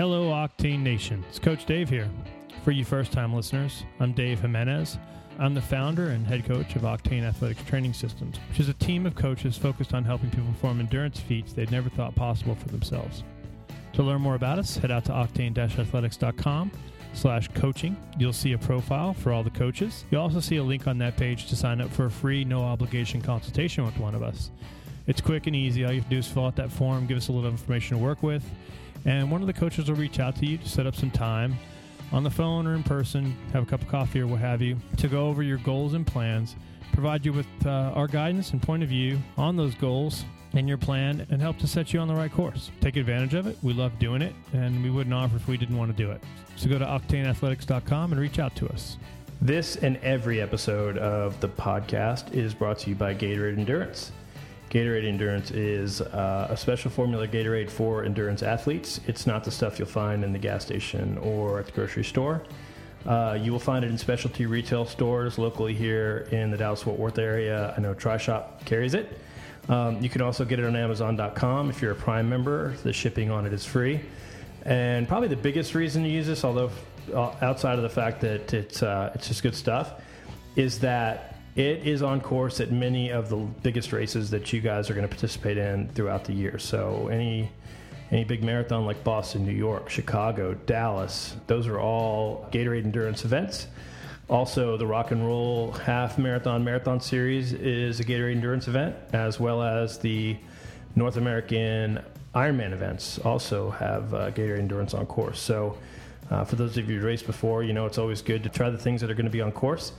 Hello, Octane Nation. It's Coach Dave here. For you first time listeners, I'm Dave Jimenez. I'm the founder and head coach of Octane Athletics Training Systems, which is a team of coaches focused on helping people perform endurance feats they'd never thought possible for themselves. To learn more about us, head out to octane-athletics.com slash coaching. You'll see a profile for all the coaches. You'll also see a link on that page to sign up for a free, no obligation consultation with one of us. It's quick and easy. All you have to do is fill out that form, give us a little information to work with, and one of the coaches will reach out to you to set up some time on the phone or in person, have a cup of coffee or what have you, to go over your goals and plans, provide you with uh, our guidance and point of view on those goals and your plan, and help to set you on the right course. Take advantage of it. We love doing it, and we wouldn't offer if we didn't want to do it. So go to octaneathletics.com and reach out to us. This and every episode of the podcast is brought to you by Gatorade Endurance. Gatorade Endurance is uh, a special formula Gatorade for endurance athletes. It's not the stuff you'll find in the gas station or at the grocery store. Uh, you will find it in specialty retail stores locally here in the Dallas Fort Worth area. I know Try Shop carries it. Um, you can also get it on Amazon.com if you're a Prime member. The shipping on it is free. And probably the biggest reason to use this, although uh, outside of the fact that it's uh, it's just good stuff, is that it is on course at many of the biggest races that you guys are going to participate in throughout the year. So any any big marathon like Boston, New York, Chicago, Dallas, those are all Gatorade endurance events. Also, the Rock and Roll Half Marathon Marathon Series is a Gatorade endurance event, as well as the North American Ironman events also have uh, Gatorade endurance on course. So, uh, for those of you who raced before, you know it's always good to try the things that are going to be on course.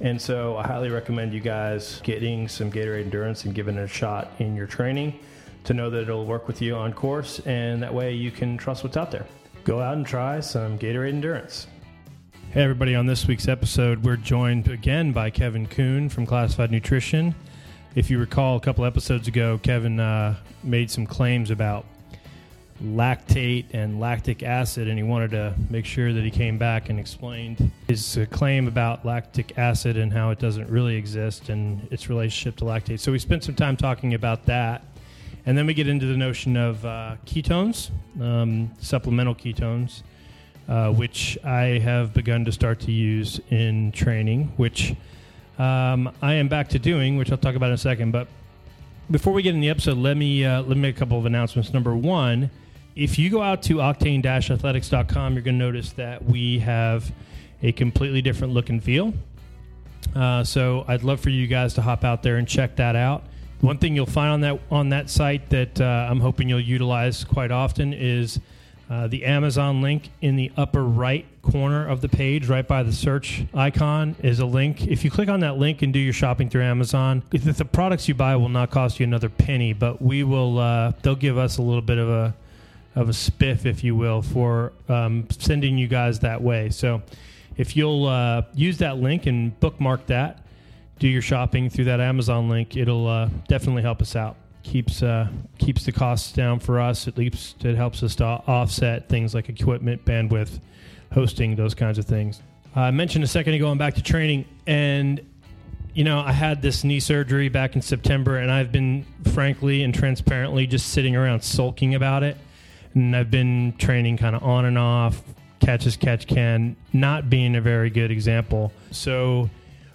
And so, I highly recommend you guys getting some Gatorade endurance and giving it a shot in your training to know that it'll work with you on course, and that way you can trust what's out there. Go out and try some Gatorade endurance. Hey, everybody, on this week's episode, we're joined again by Kevin Kuhn from Classified Nutrition. If you recall, a couple episodes ago, Kevin uh, made some claims about lactate and lactic acid, and he wanted to make sure that he came back and explained his uh, claim about lactic acid and how it doesn't really exist and its relationship to lactate. So we spent some time talking about that. And then we get into the notion of uh, ketones, um, supplemental ketones uh, which I have begun to start to use in training, which um, I am back to doing, which I'll talk about in a second. But before we get in the episode, let me uh, let me make a couple of announcements. Number one, if you go out to octane-athletics.com, you're going to notice that we have a completely different look and feel. Uh, so I'd love for you guys to hop out there and check that out. One thing you'll find on that on that site that uh, I'm hoping you'll utilize quite often is uh, the Amazon link in the upper right corner of the page, right by the search icon, is a link. If you click on that link and do your shopping through Amazon, the products you buy will not cost you another penny, but we will. Uh, they'll give us a little bit of a of a spiff, if you will, for um, sending you guys that way. So, if you'll uh, use that link and bookmark that, do your shopping through that Amazon link, it'll uh, definitely help us out keeps uh, keeps the costs down for us. It leaps it helps us to offset things like equipment, bandwidth, hosting, those kinds of things. I mentioned a second ago I'm back to training, and you know I had this knee surgery back in September, and I've been frankly and transparently just sitting around sulking about it, and I've been training kind of on and off, catch as catch can, not being a very good example. So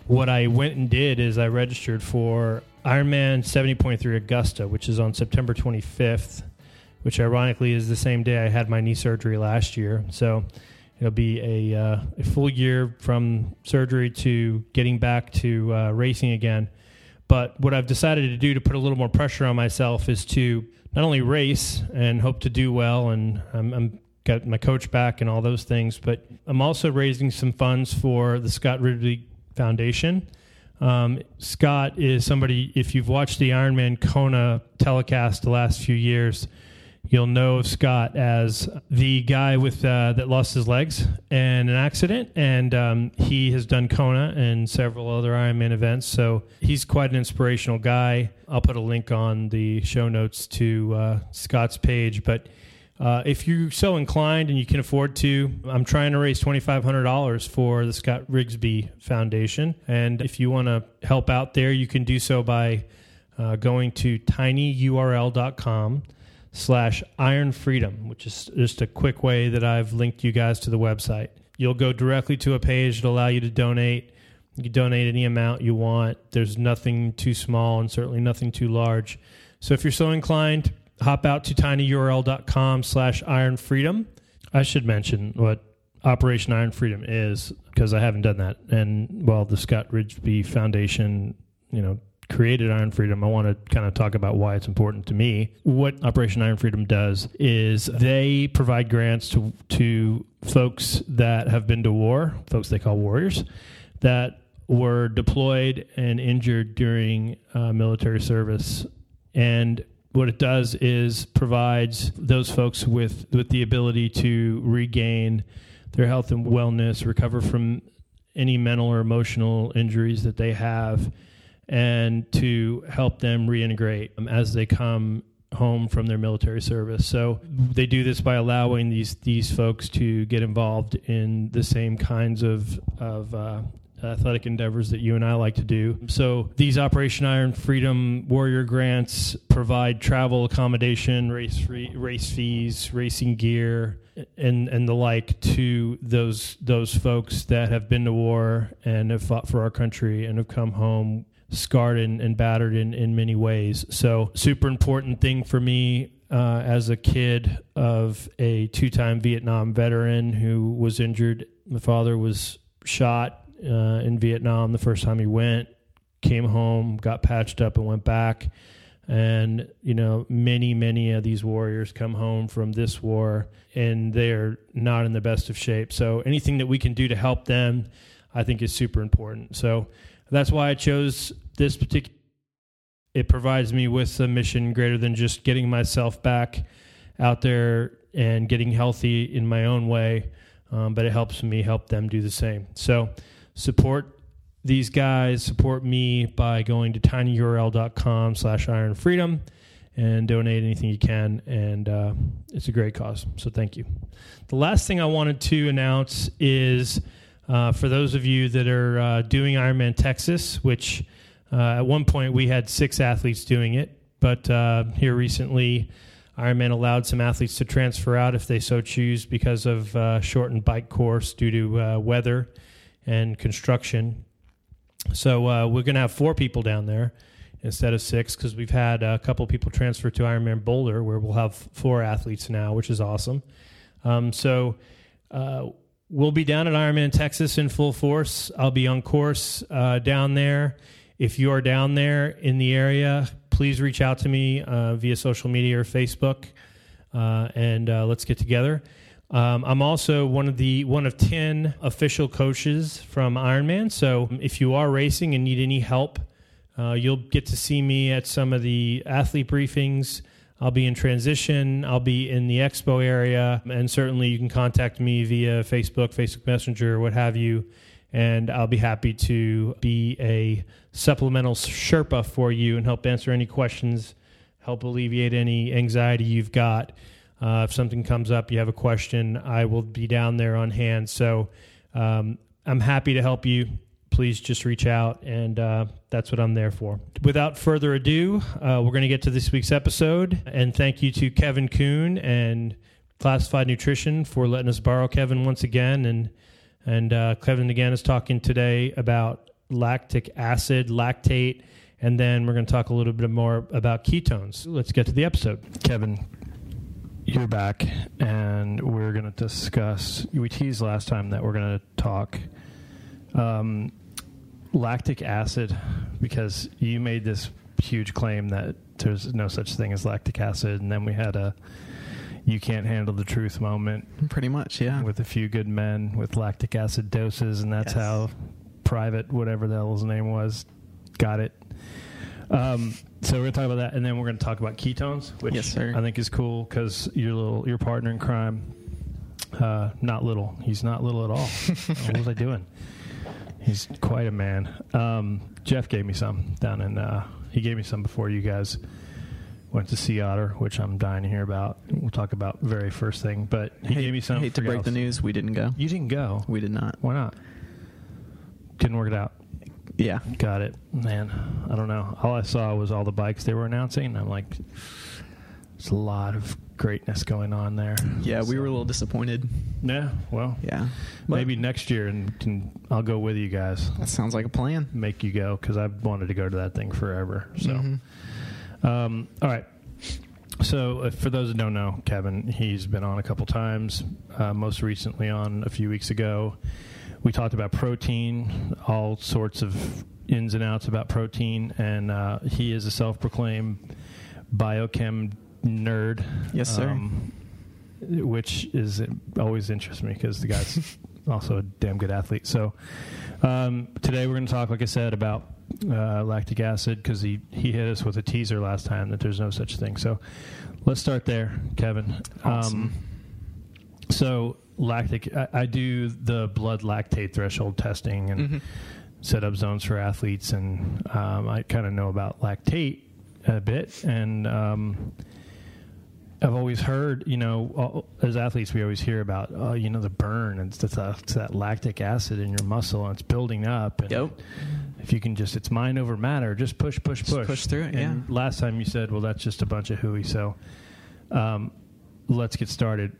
what I went and did is I registered for Ironman 70.3 Augusta, which is on September 25th, which ironically is the same day I had my knee surgery last year. So it'll be a, uh, a full year from surgery to getting back to uh, racing again. But what I've decided to do to put a little more pressure on myself is to not only race and hope to do well, and I'm, I'm got my coach back and all those things, but I'm also raising some funds for the Scott Rigsby Foundation. Um, Scott is somebody, if you've watched the Ironman Kona telecast the last few years, you'll know of Scott as the guy with uh, that lost his legs in an accident, and um, he has done Kona and several other Ironman events. So he's quite an inspirational guy. I'll put a link on the show notes to uh, Scott's page, but uh, if you're so inclined and you can afford to, I'm trying to raise $2,500 for the Scott Rigsby Foundation. And if you want to help out there, you can do so by uh, going to tinyurl.com slash Iron Freedom, which is just a quick way that I've linked you guys to the website. You'll go directly to a page that allow you to donate. You donate any amount you want. There's nothing too small and certainly nothing too large. So if you're so inclined, hop out to tinyurl.com slash iron freedom. I should mention what Operation Iron Freedom is because I haven't done that. And while the Scott Rigsby Foundation, you know, created Iron Freedom, I want to kind of talk about why it's important to me. What Operation Iron Freedom does is they provide grants to to folks that have been to war, folks they call warriors, that were deployed and injured during uh, military service, and what it does is provides those folks with with the ability to regain their health and wellness, recover from any mental or emotional injuries that they have and to help them reintegrate as they come home from their military service. So they do this by allowing these these folks to get involved in the same kinds of of uh, athletic endeavors that you and I like to do. So these Operation Iron Freedom Warrior grants provide travel accommodation, race free, race fees, racing gear, and and the like to those those folks that have been to war and have fought for our country and have come home scarred and, and battered in, in many ways. So, super important thing for me uh, as a kid of a two time Vietnam veteran who was injured. My father was shot uh, in Vietnam the first time he went, came home, got patched up, and went back. And, you know, many, many of these warriors come home from this war and they're not in the best of shape. So, anything that we can do to help them, I think, is super important. So, that's why I chose this particular. It provides me with a mission greater than just getting myself back out there and getting healthy in my own way, um, but it helps me help them do the same. So support these guys, support me by going to tinyurl.com slash iron freedom and donate anything you can. And uh, it's a great cause. So thank you. The last thing I wanted to announce is uh, for those of you that are uh, doing Ironman Texas, which uh, at one point we had six athletes doing it, but uh, here recently, Ironman allowed some athletes to transfer out if they so choose because of uh, shortened bike course due to uh, weather and construction. So we're going to have four people down there instead of six because we've had a couple people transfer to Ironman Boulder where we'll have four athletes now, which is awesome. Um, so we'll be down at Ironman Texas in full force. I'll be on course uh, down there. If you are down there in the area, please reach out to me uh, via social media or Facebook, uh, and uh, let's get together. Um, I'm also one of the one of ten official coaches from Ironman. So if you are racing and need any help, uh, you'll get to see me at some of the athlete briefings. I'll be in transition. I'll be in the expo area. And certainly you can contact me via Facebook, Facebook Messenger, what have you. And I'll be happy to be a supplemental Sherpa for you and help answer any questions, help alleviate any anxiety you've got. Uh, if something comes up, you have a question, I will be down there on hand. So um, I'm happy to help you please just reach out, and uh, that's what I'm there for. Without further ado, uh, we're going to get to this week's episode. And thank you to Kevin Kuhn and Classified Nutrition for letting us borrow Kevin once again. And and uh, Kevin again is talking today about lactic acid, lactate, and then we're going to talk a little bit more about ketones. Let's get to the episode. Kevin, you're back, and we're going to discuss. We teased last time that we're going to talk um, lactic acid because you made this huge claim that there's no such thing as lactic acid, and then we had a you can't handle the truth moment. Pretty much, yeah. With a few good men with lactic acid doses, and that's yes. how private, whatever the hell his name was, got it. Um, so we're gonna talk about that, and then we're gonna talk about ketones, which yes, I think is cool because your little your partner in crime, uh, not little. He's not little at all. what was I doing? He's quite a man. Um, Jeff gave me some down in. Uh, he gave me some before you guys went to Sea Otter, which I'm dying to hear about. We'll talk about very first thing, but he hate, gave me some. Hate to break else. the news, we didn't go. You didn't go. We did not. Why not? Didn't work it out. Yeah, got it. Man, I don't know. All I saw was all the bikes they were announcing. I'm like, There's a lot of greatness going on there. Yeah, we were a little disappointed. Yeah, well, Yeah, But maybe next year, and can, I'll go with you guys. that sounds like a plan. Make you go because I've wanted to go to that thing forever. So, Mhm. Um, all right. So, uh, for those that don't know, Kevin, he's been on a couple times. Uh, most recently, on a few weeks ago, we talked about protein, all sorts of ins and outs about protein, and uh, he is a self-proclaimed biochem nerd. Yes, sir. Um, which is always interests me because the guy's also a damn good athlete. So um, today we're going to talk, like I said, about uh, lactic acid because he, he hit us with a teaser last time that there's no such thing. So let's start there, Kevin. Awesome. Um, so lactic, I, I do the blood lactate threshold testing and Mhm. set up zones for athletes, and um, I kind of know about lactate a bit, and um, I've always heard, you know, as athletes, we always hear about, oh, you know, the burn and it's, that- it's that lactic acid in your muscle and it's building up. And Yep. If you can just, it's mind over matter, just push, push, push, Just push, through it, And last time you said, well, that's just a bunch of hooey. So, um, let's get started.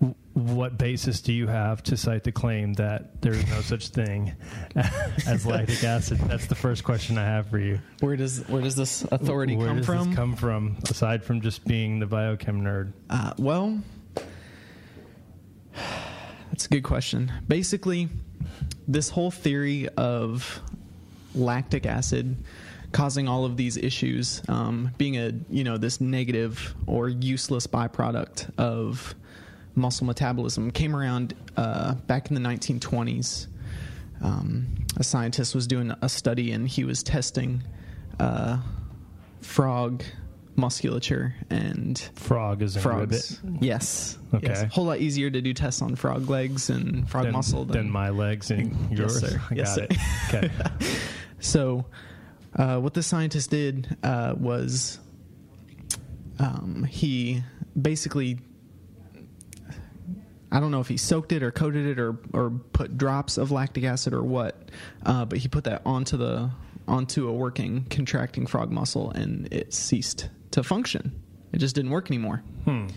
W- What basis do you have to cite the claim that there is no such thing as lactic acid? That's the first question I have for you. Where does where does this authority Where come does from? This come from aside from just being the biochem nerd? Uh, well, that's a good question. Basically, this whole theory of lactic acid causing all of these issues, um, being a you know this negative or useless byproduct of muscle metabolism, came around uh, back in the 1920s. Um, a scientist was doing a study and he was testing uh, frog musculature and Frog is frogs. ribbit. Yes. Okay. Yes. Whole lot easier to do tests on frog legs and frog Than, muscle than than my legs and Yes, yours. sir. I Yes, sir. it. Okay. So, uh, what the scientist did uh, was um, he basically. I don't know if he soaked it or coated it or, or put drops of lactic acid or what, uh, but he put that onto the onto a working contracting frog muscle and it ceased to function. It just didn't work anymore. Hmm.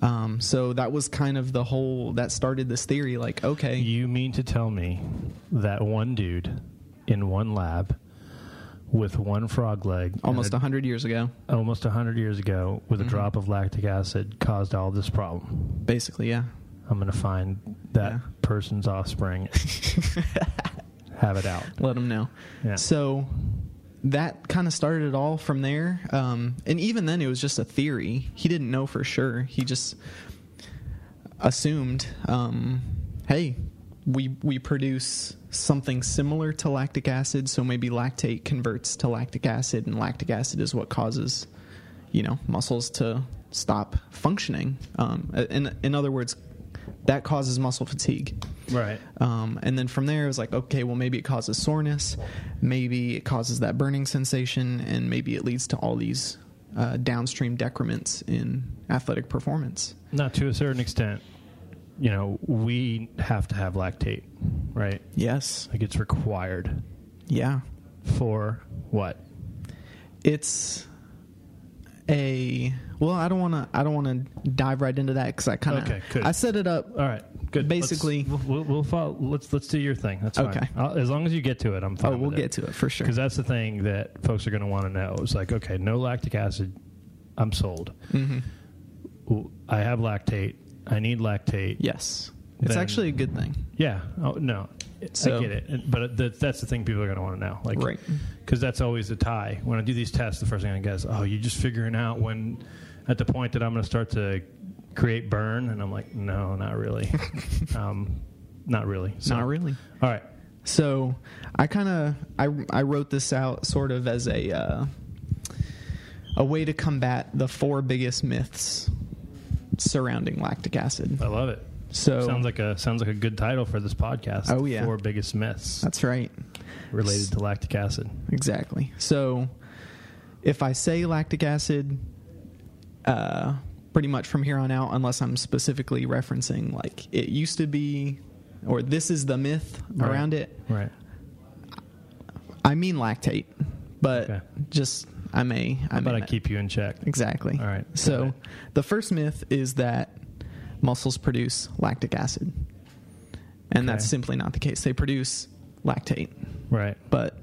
Um, so that was kind of the whole that started this theory. Like, okay, You mean to tell me that one dude in one lab with one frog leg, almost a hundred years ago, a, almost hundred years ago, with a Mhm. drop of lactic acid, caused all this problem? basically, yeah. I'm going to find that Yeah. person's offspring, have it out. Let them know. Yeah. So that kind of started it all from there. Um, and even then, it was just a theory. He didn't know for sure. He just assumed, um, hey, we we produce something similar to lactic acid, so maybe lactate converts to lactic acid, and lactic acid is what causes, you know, muscles to stop functioning. Um, in in other words, that causes muscle fatigue. Right. Um, and then from there, it was like, okay, well, maybe it causes soreness, maybe it causes that burning sensation, and maybe it leads to all these uh, downstream decrements in athletic performance. Not to a certain extent. You know, we have to have lactate, right? Yes. Like it's required Yeah. for what? It's a well. I don't want to. I don't want to dive right into that because I kind of. Okay, good. I set it up. All right, good. Basically- Let's, we'll, we'll follow. Let's let's do your thing. That's fine. Okay. As long as you get to it, I'm fine. Oh, we'll with it. get to it for sure. because that's the thing that folks are going to want to know. It's like, okay, no lactic acid, I'm sold. hmm I have lactate. I need lactate. Yes, it's Then- actually a good thing. Yeah. Oh no, So- I get it. And- But that, that's the thing people are going to want to know. Like, Right. Because that's always the tie. When I do these tests, the first thing I get is, oh, you're just figuring out when, at the point that I'm going to start to create burn, and I'm like, no, not really. um, not really. So, Not really. All right. So I kind of I I wrote this out sort of as a uh, a way to combat the four biggest myths surrounding lactic acid. I love it. So sounds like a sounds like a good title for this podcast. Oh, yeah. four biggest myths that's right, related to lactic acid. exactly. So if I say lactic acid, uh, pretty much from here on out, unless I'm specifically referencing like it used to be, or this is the myth Right. around it, Right. I mean lactate, but Okay. just I may. I How may about I keep you in check? exactly. All right. So the first myth is that muscles produce lactic acid, and that's simply not the case. They produce lactate, Right. but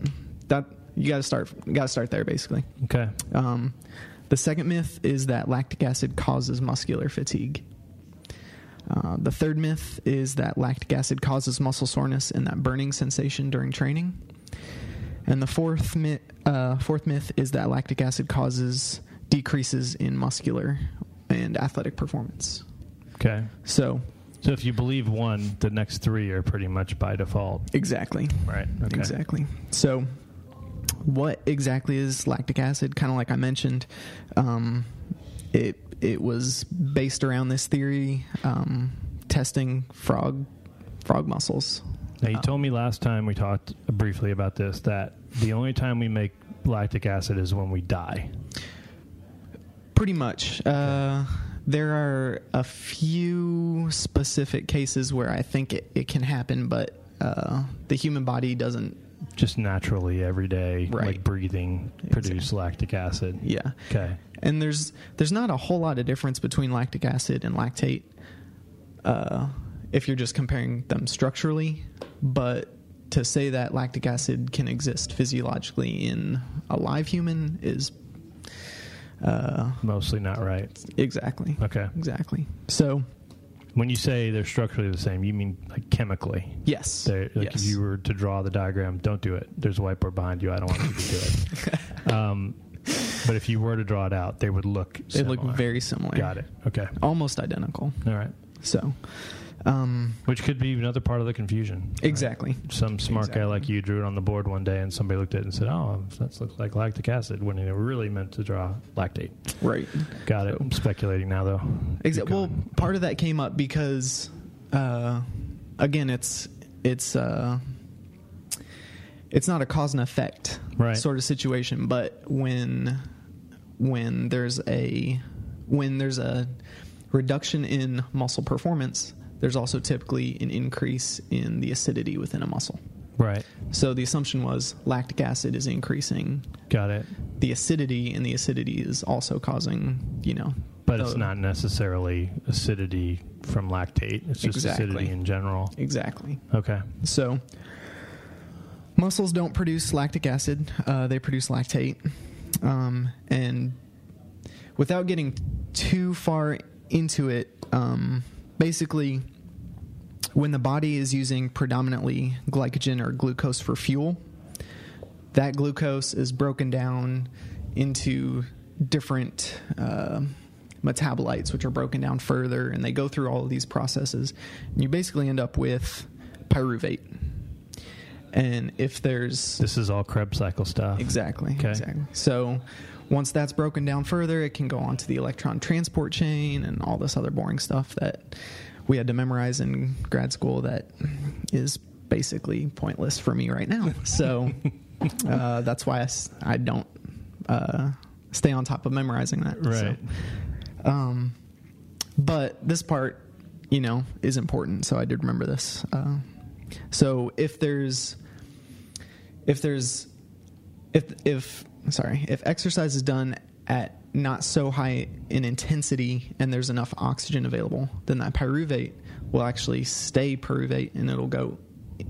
that you got to start. Got to start there, basically. Okay. Um, the second myth is that lactic acid causes muscular fatigue. Uh, the third myth is that lactic acid causes muscle soreness and that burning sensation during training. And the fourth myth, uh, fourth myth is that lactic acid causes decreases in muscular and athletic performance. Okay. So, So if you believe one, the next three are pretty much by default. exactly. Right. Okay. Exactly. So, what exactly is lactic acid? Kind of like I mentioned, um, it it was based around this theory, um, testing frog frog muscles. Now you Um, told me last time we talked briefly about this that the only time we make lactic acid is when we die. Pretty much. Uh, there are a few specific cases where I think it, it can happen, but uh, the human body doesn't. Just naturally every day, Right. like breathing, produce lactic acid. Yeah. Okay. and there's there's not a whole lot of difference between lactic acid and lactate uh, if you're just comparing them structurally but to say that lactic acid can exist physiologically in a live human is uh, Mostly not right. exactly Okay. exactly so When you say they're structurally the same, you mean like chemically. yes They're, like yes if you were to draw the diagram, don't do it. There's a whiteboard behind you. I don't want you to do it. um, but if you were to draw it out, they would look. they look very similar Got it. Okay. almost identical All right. so um, Which could be another part of the confusion. right? exactly Some smart guy like you drew it on the board one day, and somebody looked at it and said, "Oh, that looks like lactic acid," when they were really meant to draw lactate. right Got it. I'm speculating now, though. Exa- Keep well, part of that came up because, uh, again, it's it's uh, it's not a cause and effect Right. sort of situation, but when when there's a when there's a reduction in muscle performance, there's also typically an increase in the acidity within a muscle. right. So the assumption was lactic acid is increasing Got it. the acidity, and the acidity is also causing, you know, But it's not necessarily acidity from lactate. It's just Exactly. acidity in general. exactly. Okay. So, muscles don't produce lactic acid; uh, they produce lactate. Um, and without getting too far into it, um, basically, when the body is using predominantly glycogen or glucose for fuel, that glucose is broken down into different uh, metabolites, which are broken down further, and they go through all of these processes. And you basically end up with pyruvate. And if there's This is all Krebs cycle stuff. exactly, Okay. exactly. So once that's broken down further, it can go on to the electron transport chain and all this other boring stuff that we had to memorize in grad school that is basically pointless for me right now. So uh, that's why I don't uh, stay on top of memorizing that. So, Right. um, but this part, you know, is important. So I did remember this. Uh, so if there's, if there's, if if sorry, if exercise is done at not so high in intensity and there's enough oxygen available, then that pyruvate will actually stay pyruvate and it'll go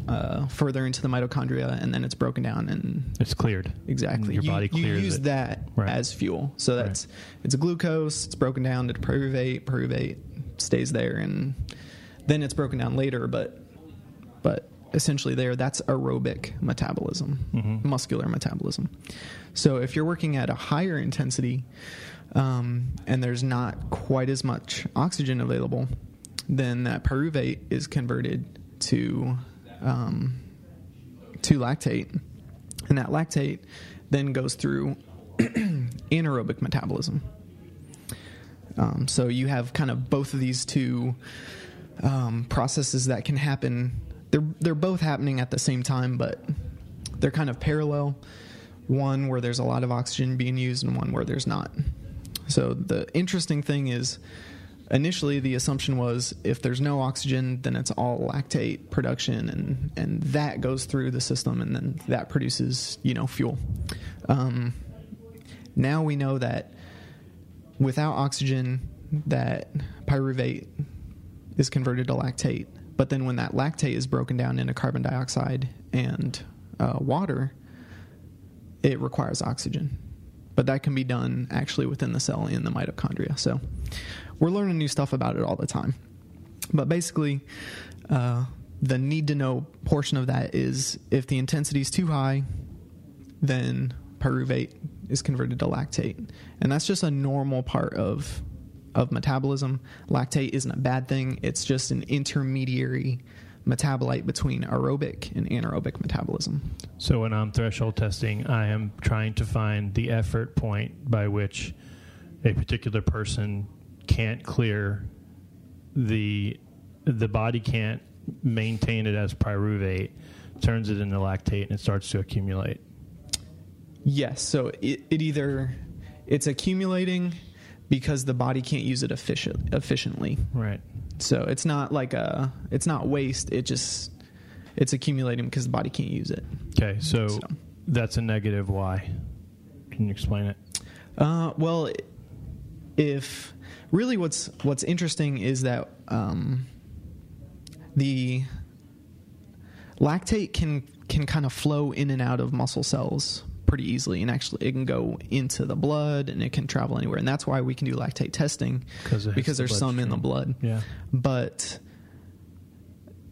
uh, further into the mitochondria and then it's broken down and It's cleared. Exactly. Your you, body you clears use it. that Right. as fuel. So that's it's a glucose. It's broken down to pyruvate. Pyruvate stays there, and then it's broken down later. But but essentially, there that's aerobic metabolism, Mhm. muscular metabolism. So if you're working at a higher intensity, um, and there's not quite as much oxygen available, then that pyruvate is converted to um, to lactate, and that lactate then goes through anaerobic metabolism. Um, so you have kind of both of these two um, processes that can happen. They're they're both happening at the same time, but they're kind of parallel. One where there's a lot of oxygen being used, and one where there's not. So the interesting thing is, initially the assumption was if there's no oxygen, then it's all lactate production, and and that goes through the system, and then that produces you know fuel. Um, now we know that without oxygen, that pyruvate is converted to lactate. But then when that lactate is broken down into carbon dioxide and uh, water, it requires oxygen. But that can be done actually within the cell in the mitochondria. So we're learning new stuff about it all the time. But basically, uh, the need to know portion of that is if the intensity is too high, then pyruvate is converted to lactate. And that's just a normal part of of metabolism. Lactate isn't a bad thing. It's just an intermediary metabolite between aerobic and anaerobic metabolism. So when I'm threshold testing, I am trying to find the effort point by which a particular person can't clear the the body can't maintain it as pyruvate, turns it into lactate, and it starts to accumulate. Yes. So it, it either it's accumulating because the body can't use it efficient, efficiently. Right. So it's not like a it's not waste. It just it's accumulating because the body can't use it. Okay. So, So. that's a negative. Why? Can you explain it? Uh, well, if really what's what's interesting is that um, the lactate can can kind of flow in and out of muscle cells pretty easily, and actually it can go into the blood and it can travel anywhere, and that's why we can do lactate testing 'Cause because the there's some in the blood. Yeah. But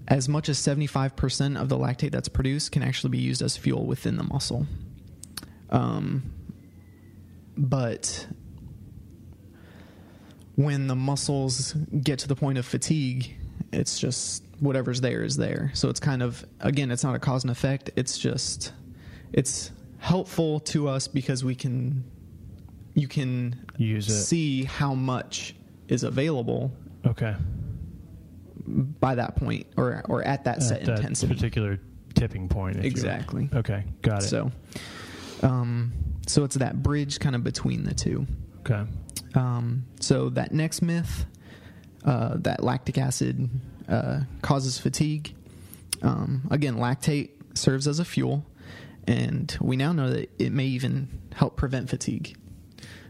as much as 75% of the lactate that's produced can actually be used as fuel within the muscle. Um, but when the muscles get to the point of fatigue, it's just whatever's there is there. So it's kind of, again, it's not a cause and effect. It's just, it's helpful to us because we can, you can Use it. see how much is available Okay. by that point or or at that set At that intensity. particular tipping point. if you will. Exactly. Okay. Got it. So, um, so it's that bridge kind of between the two. okay. Um, so that next myth, uh, that lactic acid uh, causes fatigue. Um, again, lactate serves as a fuel, and we now know that it may even help prevent fatigue.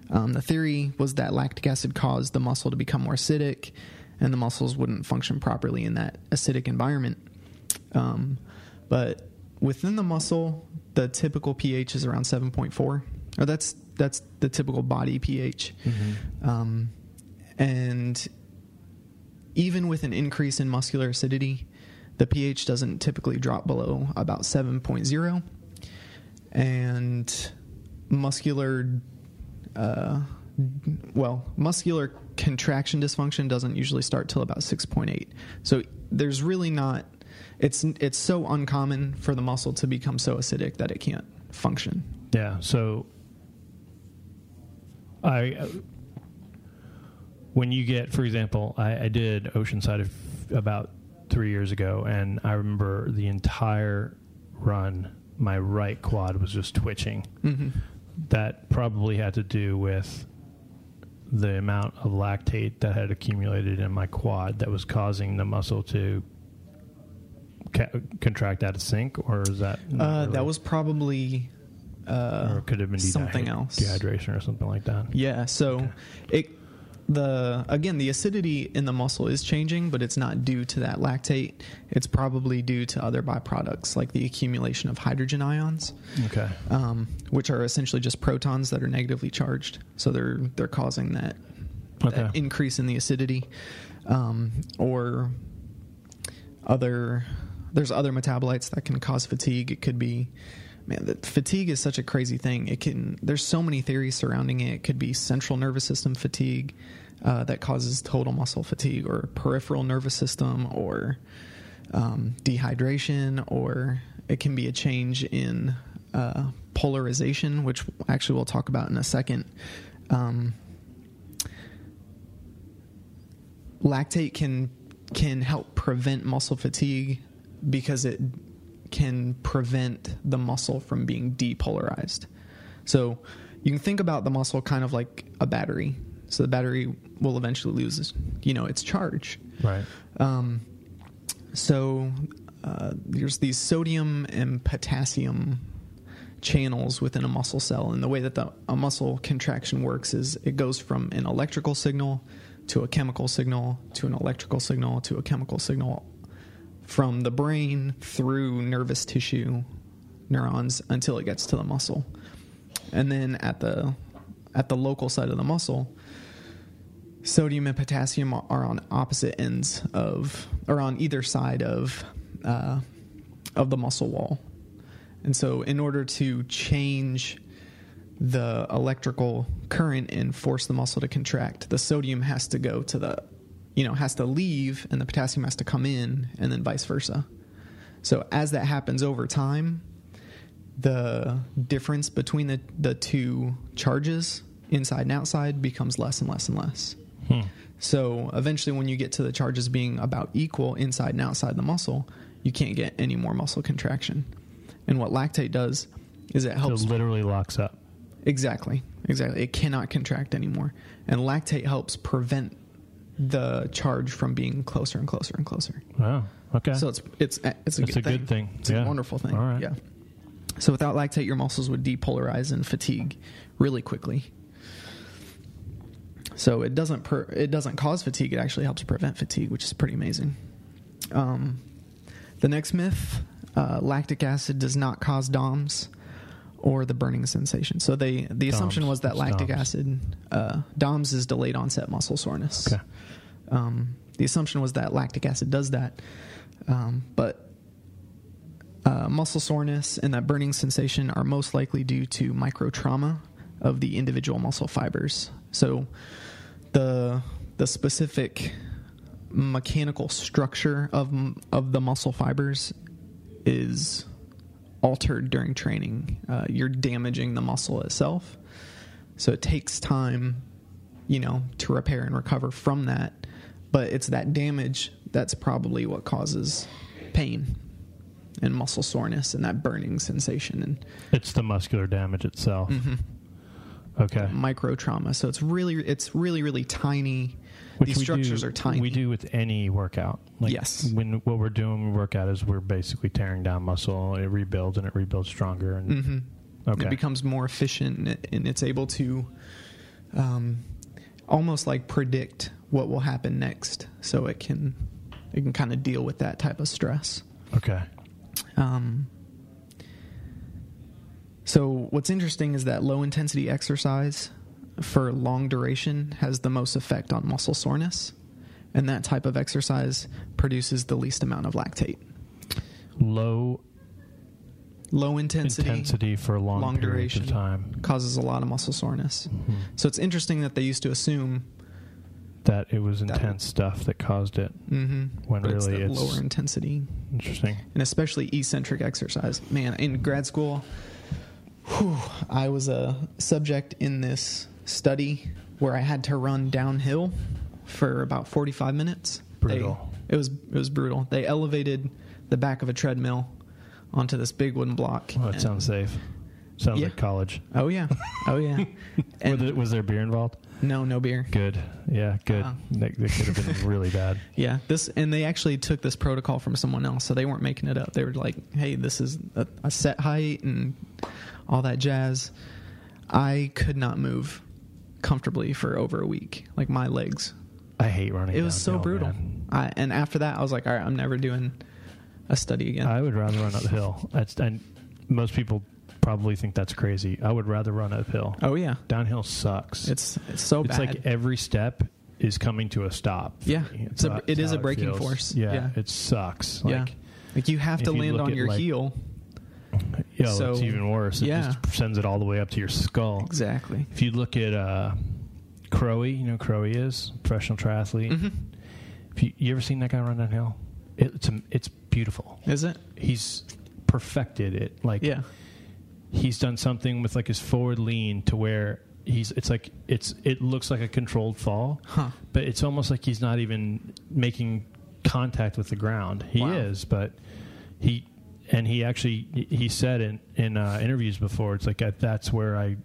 Um, the theory was that lactic acid caused the muscle to become more acidic, and the muscles wouldn't function properly in that acidic environment. Um, but within the muscle, the typical pH is around 7.4. Or that's that's the typical body pH. Um, and even with an increase in muscular acidity, the pH doesn't typically drop below about 7.0. And muscular, uh, well, muscular contraction dysfunction doesn't usually start till about 6.8. So there's really not. It's it's so uncommon for the muscle to become so acidic that it can't function. Yeah. So I when you get, for example, I, I did Oceanside of, about three years ago, and I remember the entire run, my right quad was just twitching. Mm-hmm. That probably had to do with the amount of lactate that had accumulated in my quad that was causing the muscle to ca- contract out of sync, or is that Uh, really? that was probably uh, or could have been something dehydrate- else. dehydration or something like that. Yeah. So Okay. it the again the acidity in the muscle is changing, but it's not due to that lactate. It's probably due to other byproducts like the accumulation of hydrogen ions, Okay. um, which are essentially just protons that are negatively charged. So they're they're causing that, that increase in the acidity, um, or other. There's other metabolites that can cause fatigue. It could be man, the fatigue is such a crazy thing. It can there's so many theories surrounding it. It could be central nervous system fatigue uh, that causes total muscle fatigue, or peripheral nervous system, or um, dehydration, or it can be a change in uh, polarization, which actually we'll talk about in a second. Um, lactate can can help prevent muscle fatigue because it can prevent the muscle from being depolarized. So you can think about the muscle kind of like a battery. So the battery will eventually lose, you know, its charge. Right. Um, so uh, there's these sodium and potassium channels within a muscle cell. And the way that the, a muscle contraction works is it goes from an electrical signal to a chemical signal to an electrical signal to a chemical signal from the brain through nervous tissue neurons until it gets to the muscle. And then at the at the local side of the muscle, sodium and potassium are on opposite ends of or on either side of uh, of the muscle wall. And so in order to change the electrical current and force the muscle to contract, the sodium has to go to the you know, has to leave and the potassium has to come in and then vice versa. So as that happens over time, the difference between the, the two charges, inside and outside, becomes less and less and less. Hmm. So eventually, when you get to the charges being about equal inside and outside the muscle, you can't get any more muscle contraction. And what lactate does is it helps. it literally locks up. Exactly. Exactly. It cannot contract anymore. And lactate helps prevent the charge from being closer and closer and closer. Wow. Okay. So it's it's it's a, It's good, a thing. good thing. It's Yeah. a wonderful thing. All right. Yeah. So without lactate, your muscles would depolarize and fatigue really quickly. So it doesn't per, it doesn't cause fatigue. It actually helps prevent fatigue, which is pretty amazing. Um, the next myth: uh, lactic acid does not cause DOMS or the burning sensation. So they the assumption was that What's lactic DOMS? acid uh, DOMS is delayed onset muscle soreness. Okay. Um, the assumption was that lactic acid does that, um, but uh, muscle soreness and that burning sensation are most likely due to micro trauma of the individual muscle fibers. So the the specific mechanical structure of of the muscle fibers is altered during training. Uh, you're damaging the muscle itself, so it takes time, you know, to repair and recover from that. But it's that damage that's probably what causes pain and muscle soreness and that burning sensation and It's the muscular damage itself. Okay. micro trauma. So it's really, it's really, really tiny. Which These structures do, are tiny. We do with any workout. Like Yes. When what we're doing when we work out is we're basically tearing down muscle. It rebuilds and it rebuilds stronger. And hmm okay. It becomes more efficient and, and it's able to um, almost like predict what will happen next, so it can it can kind of deal with that type of stress. okay. Um, so what's interesting is that low intensity exercise for long duration has the most effect on muscle soreness, and that type of exercise produces the least amount of lactate. Low Low intensity, intensity for long, long duration. of time. causes a lot of muscle soreness. Mhm. So it's interesting that they used to assume That it was That- intense stuff that caused it. mm-hmm, When but it's really the it's- lower intensity Interesting. and especially eccentric exercise. Man, in grad school, whew, I was a subject in this study where I had to run downhill for about 45 minutes. They- Brutal. it was it was brutal. They elevated the back of a treadmill onto this big wooden block. Well, that sounds safe. Sounds Yeah. like college. Oh yeah, oh yeah. And there- was there beer involved? no, no beer. Good. Yeah, good. Uh-uh. that, that could have been really bad. Yeah, this and they actually took this protocol from someone else, so they weren't making it up. They were like, "Hey, this is a, a set height and all that jazz." I could not move comfortably for over a week, like my legs. I hate running. It was so brutal. I, and after that, I was like, "All right, I'm never doing a study again." I would rather run uphill. That's and most people probably think that's crazy. I would rather run uphill. oh yeah, Downhill sucks. it's it's so it's bad. like every step is coming to a stop. Yeah. me. It's a- it is a braking feels. force. Yeah, Yeah. it sucks. yeah, Like, like you have to land on your like- heel. Yo, it's even worse. It yeah. just sends it all the way up to your skull. Exactly. If you look at uh, Crowie, you know Crowie is professional triathlete. hmm If you, you ever seen that guy run downhill? It, it's a, it's beautiful. Is it? He's perfected it. Like Yeah. he's done something with like his forward lean to where he's it's like it's it looks like a controlled fall, Huh. but it's almost like he's not even making contact with the ground. He Wow. is, but he and he actually he said in in uh, interviews before it's like uh, that's where I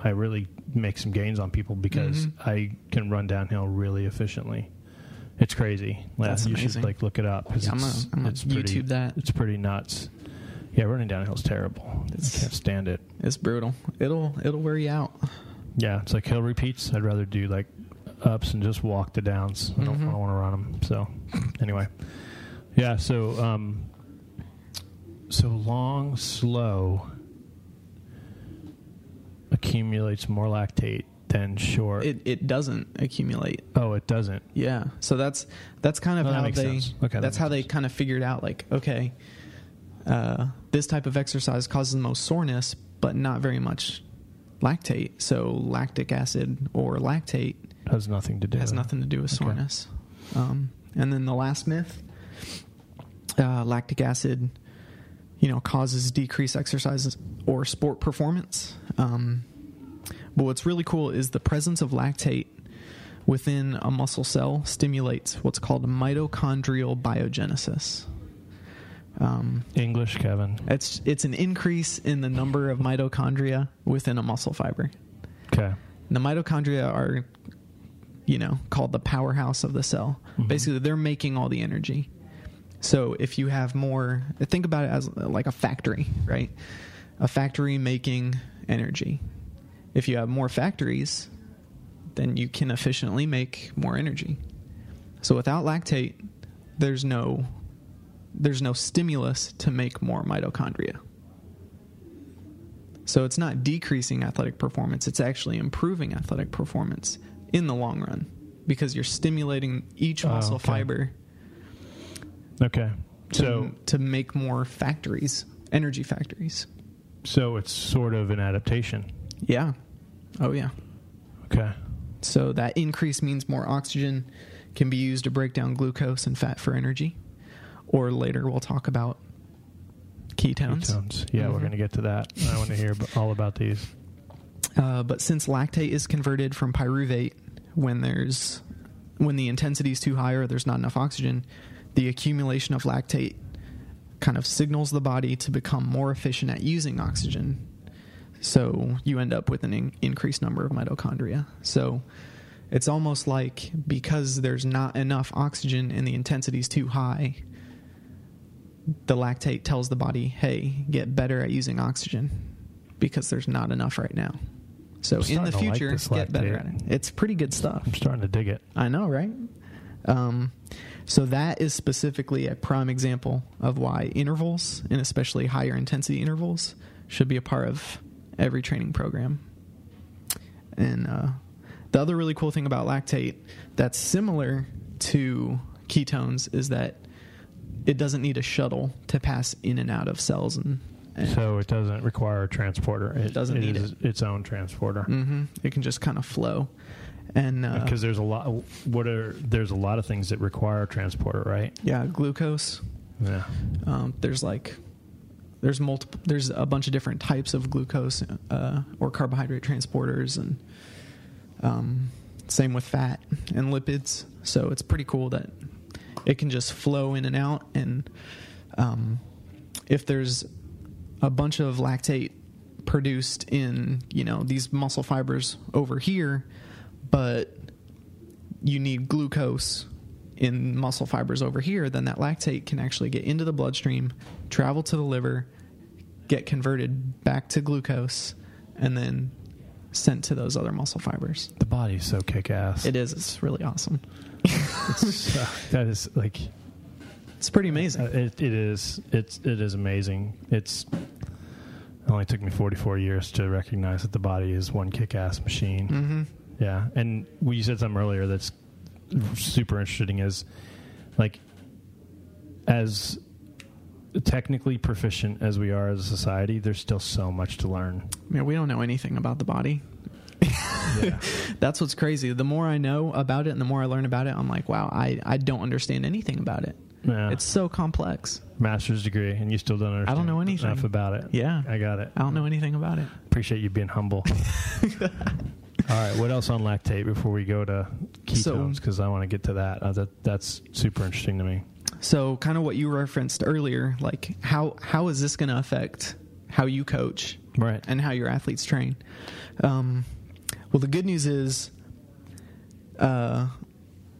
I really make some gains on people because Mhm. I can run downhill really efficiently. It's crazy. Like, That's you amazing. should like look it up. Yeah, I'm it's, gonna, I'm gonna it's pretty, YouTube that. It's pretty nuts. Yeah, running downhill is terrible. I can't stand it. It's brutal. It'll it'll wear you out. Yeah, it's like hill repeats. I'd rather do like ups and just walk the downs. I don't, Mhm. Don't want to run them. So, anyway, yeah. So, um, so long, slow accumulates more lactate than short. It it doesn't accumulate. oh, it doesn't. Yeah. So that's that's kind of Oh, how they sense. Okay, that that's how they kind of figured out like okay, uh, this type of exercise causes the most soreness, but not very much lactate. So lactic acid or lactate Has nothing to do. has with nothing to do with Okay. soreness. Um, and then the last myth, uh, lactic acid, you know, causes decreased exercise or sport performance. Um, but what's really cool is the presence of lactate within a muscle cell stimulates what's called mitochondrial biogenesis. Um, English, Kevin. it's it's an increase in the number of mitochondria within a muscle fiber. Okay. The mitochondria are, you know, called the powerhouse of the cell. Mhm. Basically, they're making all the energy. So if you have more, think about it as uh, like a factory, right? A factory making energy. If you have more factories, then you can efficiently make more energy. So without lactate, there's no there's no stimulus to make more mitochondria. So it's not decreasing athletic performance, it's actually improving athletic performance in the long run because you're stimulating each Oh, muscle okay. fiber Okay. to, So, to make more factories, energy factories. so it's sort of an adaptation. Yeah. Oh yeah. Okay. So that increase means more oxygen can be used to break down glucose and fat for energy. Or later we'll talk about ketones. Ketones. Yeah, we're Mhm. going to get to that. I want to hear all about these. Uh, but since lactate is converted from pyruvate when there's when the intensity is too high or there's not enough oxygen, the accumulation of lactate kind of signals the body to become more efficient at using oxygen. So you end up with an in- increased number of mitochondria. So it's almost like because there's not enough oxygen and the intensity is too high, the lactate tells the body, "Hey, get better at using oxygen because there's not enough right now." So in the like future, this get better at it. It's pretty good stuff. I'm starting to dig it. I know, right? Um, so that is specifically a prime example of why intervals, and especially higher intensity intervals, should be a part of every training program. And uh, the other really cool thing about lactate that's similar to ketones is that it doesn't need a shuttle to pass in and out of cells and. and So it doesn't require a transporter. It Doesn't need is its own transporter. hmm it can just kind of flow. And uh, Because there's a lot. What are there's a lot of things that require a transporter, right? yeah, glucose, Yeah. Um, there's like there's multiple there's a bunch of different types of glucose uh, or carbohydrate transporters and um, same with fat and lipids so it's pretty cool that it can just flow in and out and um, if there's a bunch of lactate produced in you know these muscle fibers over here but you need glucose in muscle fibers over here, then that lactate can actually get into the bloodstream, travel to the liver, get converted back to glucose, and then sent to those other muscle fibers. The body's so kick ass. It is. It's really awesome. that is like It's pretty amazing. uh, it, it is it's it is amazing. It's it only took me 44 years to recognize that the body is one kick ass machine. mm-hmm. Yeah, and we said something earlier that's super interesting is like as technically proficient as we are as a society, there's still so much to learn. I mean, we don't know anything about the body. Yeah. That's what's crazy. The more I know about it and the more I learn about it, I'm like, wow, I, I don't understand anything about it. yeah. It's so complex. master's degree, and you still don't understand. I don't know anything. enough about it. Yeah. I got it. I don't know anything about it. Appreciate you being humble. All right, what else on lactate before we go to ketones? Because I want to get to that. Uh, that that's super interesting to me. So, kind of what you referenced earlier, like how how is this going to affect how you coach Right. and how your athletes train? Um, well, the good news is, uh,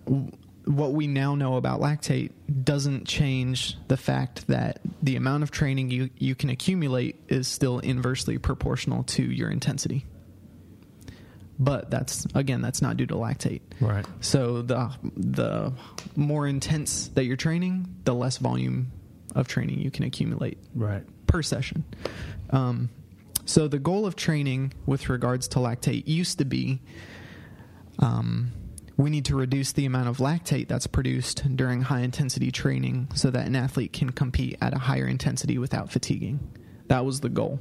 w- what we now know about lactate doesn't change the fact that the amount of training you, you can accumulate is still inversely proportional to your intensity. But that's again, that's not due to lactate. Right. So the the more intense that you're training, the less volume of training you can accumulate Right. per session. Um, so the goal of training with regards to lactate used to be um, we need to reduce the amount of lactate that's produced during high intensity training so that an athlete can compete at a higher intensity without fatiguing. That was the goal.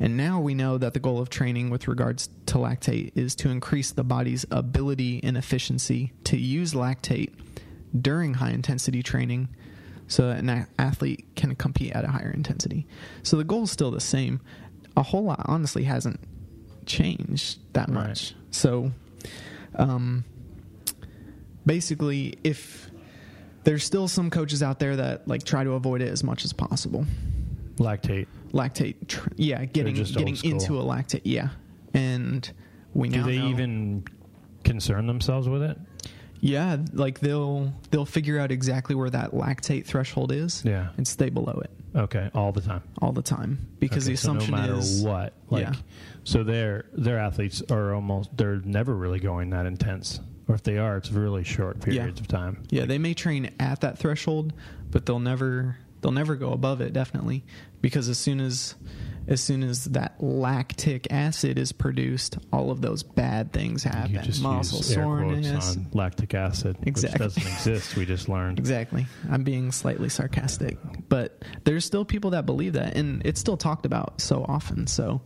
And now we know that the goal of training with regards to lactate is to increase the body's ability and efficiency to use lactate during high intensity training so that an athlete can compete at a higher intensity. So the goal is still the same. A whole lot honestly hasn't changed that Right. much. So um, basically if there's still some coaches out there that like try to avoid it as much as possible Lactate. Lactate tr- yeah getting just getting school. into a lactate yeah and we Do now they know- even concern themselves with it? yeah like they'll they'll figure out exactly where that lactate threshold is Yeah. and stay below it Okay. All the time. all the time because Okay, the so assumption no matter is what, like, yeah. so their their athletes are almost they're never really going that intense, or if they are, it's really short periods of time. yeah they may train at that threshold but they'll never they'll never go above it definitely because as soon as as soon as that lactic acid is produced all of those bad things happen You just muscle use air quotes soreness on lactic acid, Exactly. which doesn't exist. We just learned. Exactly. I'm being slightly sarcastic, but there's still people that believe that, and it's still talked about so often. So,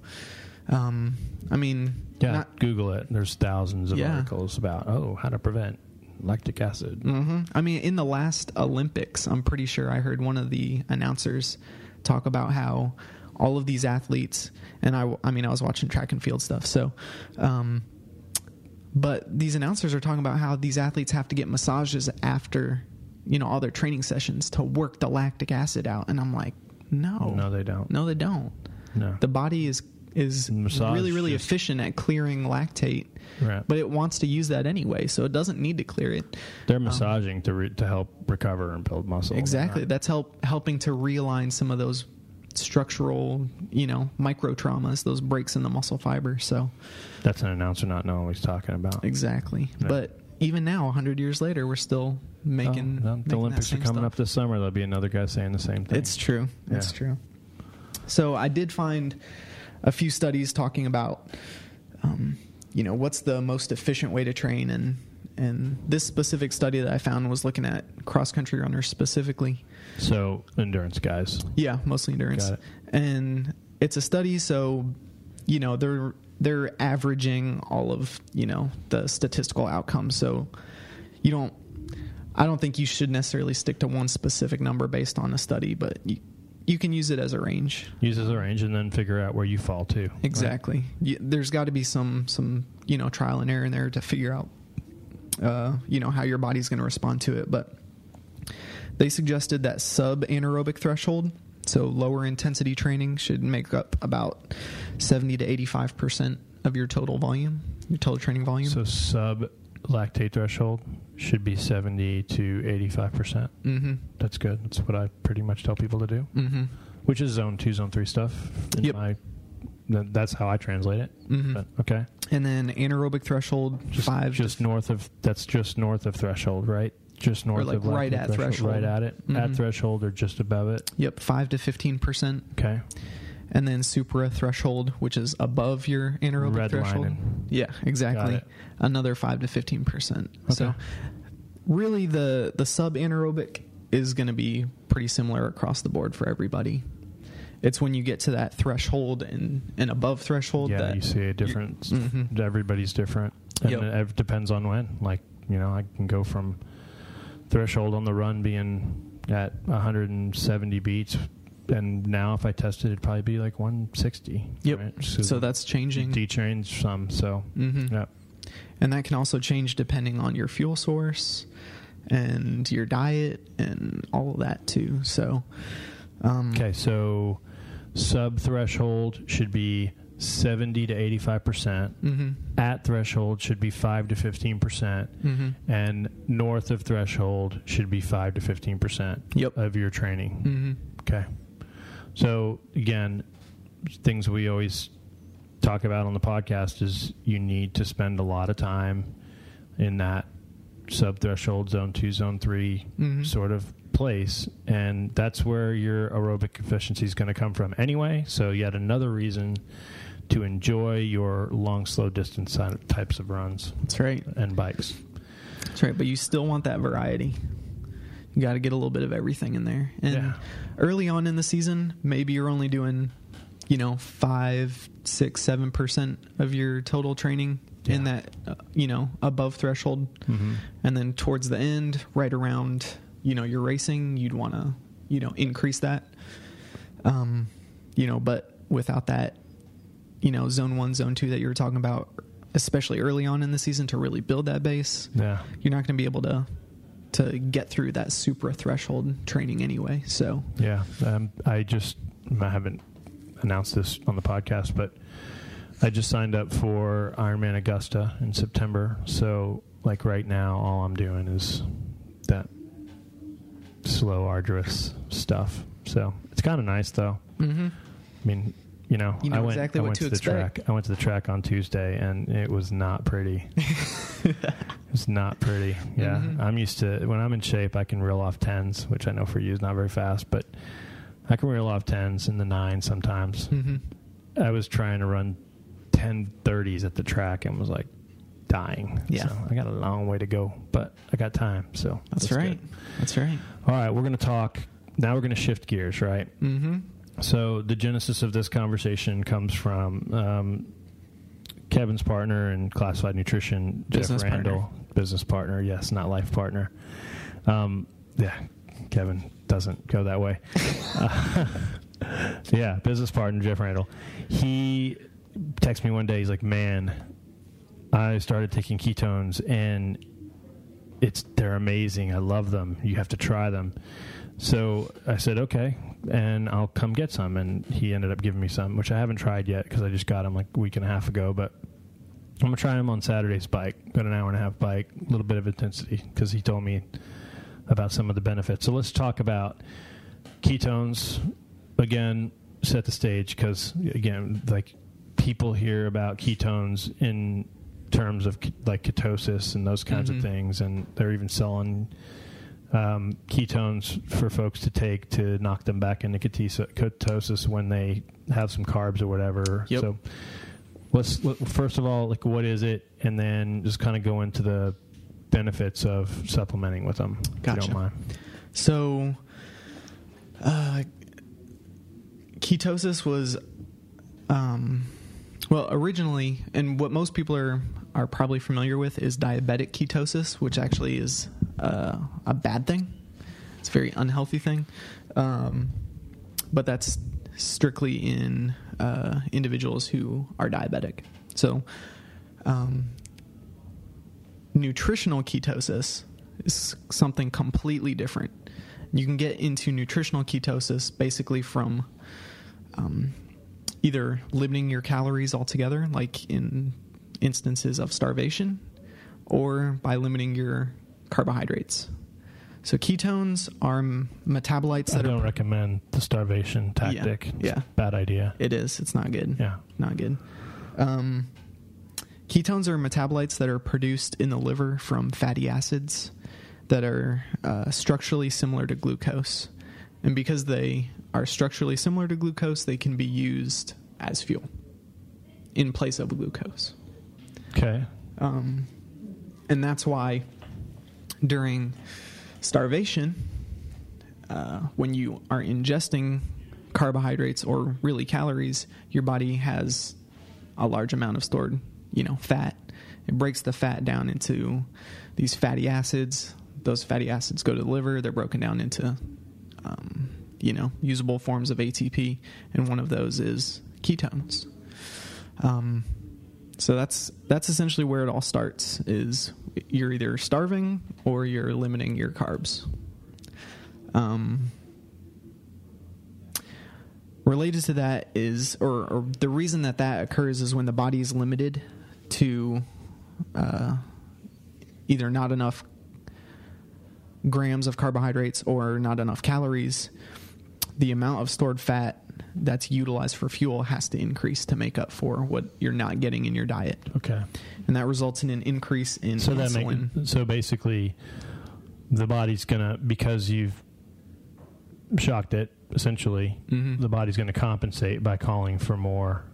um, I mean, Yeah, not- Google it. There's thousands of Yeah. articles about oh how to prevent lactic acid. mhm. I mean, in the last Olympics, I'm pretty sure I heard one of the announcers talk about how all of these athletes, and I, I mean, I was watching track and field stuff, so. Um, but these announcers are talking about how these athletes have to get massages after, you know, all their training sessions to work the lactic acid out, and I'm like, no, No, they don't. No, they don't. No. The body is is Massage really really just- efficient at clearing lactate, Right. but it wants to use that anyway, so it doesn't need to clear it. They're um, massaging to re- to help recover and build muscle. Exactly. They're That's help helping to realign some of those structural, you know, micro traumas, those breaks in the muscle fiber. So That's an announcer not knowing what he's talking about. exactly. Yeah. But even now, hundred years later, we're still making, Oh, well, making the Olympics are coming stuff. up this summer. There'll be another guy saying the same thing. It's true. It's true. So I did find a few studies talking about, um, you know, what's the most efficient way to train, and and this specific study that I found was looking at cross country runners specifically. so endurance guys. Yeah, mostly endurance, Got it. and it's a study, so you know they're they're averaging all of you know the statistical outcomes. So you don't. I don't think you should necessarily stick to one specific number based on a study, but you, you can use it as a range. Uses a range and then figure out where you fall to. Exactly. Y there's got to be some some you know trial and error in there to figure out uh, you know how your body's going to respond to it. But they suggested that sub anaerobic threshold, so lower intensity training, should make up about seventy to eighty five percent of your total volume, your total training volume. So sub lactate threshold should be 70 to 85%. mm-hmm. That's good. That's what I pretty much tell people to do, Mm-hmm. which is zone 2, zone 3 stuff. In Yep. my, that's how I translate it. Mm-hmm. But okay. And then anaerobic threshold Just, five. just north of that's just north of threshold, right? Just north like of right at threshold. Right at it. At Mhm. threshold or just above it. Yep, five to fifteen percent. Okay. And then supra threshold, which is above your anaerobic Red threshold. lining. Yeah, exactly. Another five to fifteen percent. Okay. So really, the the sub anaerobic is going to be pretty similar across the board for everybody. It's when you get to that threshold and and above threshold Yeah, that you see a difference. Mhm. Everybody's different, and Yep. it depends on when. Like you know, I can go from threshold on the run being at 170 beats, and now if I tested, it'd probably be like 160. Yep. right? so that's changing. dechanged some. So Mhm. yeah, And that can also change depending on your fuel source and your diet and all of that too. So, um, okay. So sub threshold should be 70 to 85 percent. Mm-hmm. At threshold should be 5 to 15 percent, Mm-hmm. and north of threshold should be 5 to 15 percent Yep. of your training. Mm-hmm. Okay. So again, things we always talk about on the podcast is you need to spend a lot of time in that sub threshold zone 2 zone 3 Mhm. sort of place and that's where your aerobic efficiency is going to come from anyway so yet another reason to enjoy your long slow distance types of runs That's right. and bikes That's right. But you still want that variety. You got to get a little bit of everything in there. And Yeah. Early on in the season, maybe you're only doing, you know, five, six, seven percent of your total training in that, uh, you know, above threshold. mm-hmm. And then towards the end, right around, you know, your racing, you'd want to, you know, increase that. Um, you know, but without that, you know, zone one, zone two that you were talking about, especially early on in the season to really build that base, yeah you're not going to be able to to get through that supra threshold training anyway. So Yeah, um, I just I haven't announced this on the podcast, but I just signed up for Ironman Augusta in September. So, like right now, all I'm doing is that slow, arduous stuff. So it's kind of nice, though. mm-hmm. I mean, you know, You know I went, exactly I went to the expect. track. I went to the track on Tuesday, and it was not pretty. it was not pretty. Yeah, Mhm. I'm used to when I'm in shape, I can reel off tens, which I know for you is not very fast, but I can reel off tens in the nines sometimes. Mm-hmm. I was trying to run 10 30s at the track and was like dying. Yeah. So I got a long way to go, but I got time. So That's, right. good. That's right. All right, we're going to talk. Now we're going to shift gears, right? Mm-hmm. So the genesis of this conversation comes from um, Kevin's partner in classified nutrition, Business Jeff Randall, partner. Business partner. Yes, not life partner. Um, yeah, Kevin doesn't go that way. Uh, yeah, business partner Jeff Randall. He texted me one day. He's like, "Man, I started taking ketones and it's they're amazing. I love them. You have to try them." So I said, okay, and I'll come get some. And he ended up giving me some, which I haven't tried yet because I just got them like a week and a half ago. But I'm gonna try them on Saturday's bike. Got an hour and a half bike, a little bit of intensity because he told me about some of the benefits. So let's talk about ketones again. Set the stage because again, like people hear about ketones in terms of like ketosis and those kinds Mhm. of things, and they're even selling um, ketones for folks to take to knock them back into ketosis when they have some carbs or whatever. Yep. So, let's let, first of all, like, what is it, and then just kind of go into the benefits of supplementing with them. If you Gotcha. don't mind. So, uh, ketosis was, um, well, originally, and what most people are are probably familiar with is diabetic ketosis, which actually is uh, a bad thing. It's a very unhealthy thing, um, but that's strictly in uh, individuals who are diabetic. So, um, nutritional ketosis is something completely different. You can get into nutritional ketosis basically from um, either limiting your calories altogether, like in instances of starvation, or by limiting your carbohydrates. So ketones are metabolites I don't are. recommend the starvation tactic. Yeah. a bad idea. It is. It's not good. Yeah. Not good. Um, ketones are metabolites that are produced in the liver from fatty acids that are uh, structurally similar to glucose. And because they are structurally similar to glucose, they can be used as fuel in place of glucose. Okay. Um, and that's why during starvation, uh, when you are ingesting carbohydrates or really calories, your body has a large amount of stored, you know, fat. It breaks the fat down into these fatty acids. Those fatty acids go to the liver. They're broken down into, um, you know, usable forms of ATP, and one of those is ketones. Um, so that's that's essentially where it all starts. Is you're either starving or you're limiting your carbs. Um, related to that is, or, or the reason that that occurs is when the body is limited to uh, either not enough grams of carbohydrates or not enough calories. The amount of stored fat that's utilized for fuel has to increase to make up for what you're not getting in your diet, Okay. and that results in an increase in So that insulin. make, so basically, the body's gonna because you've shocked it. Essentially, Mhm. the body's going to compensate by calling for more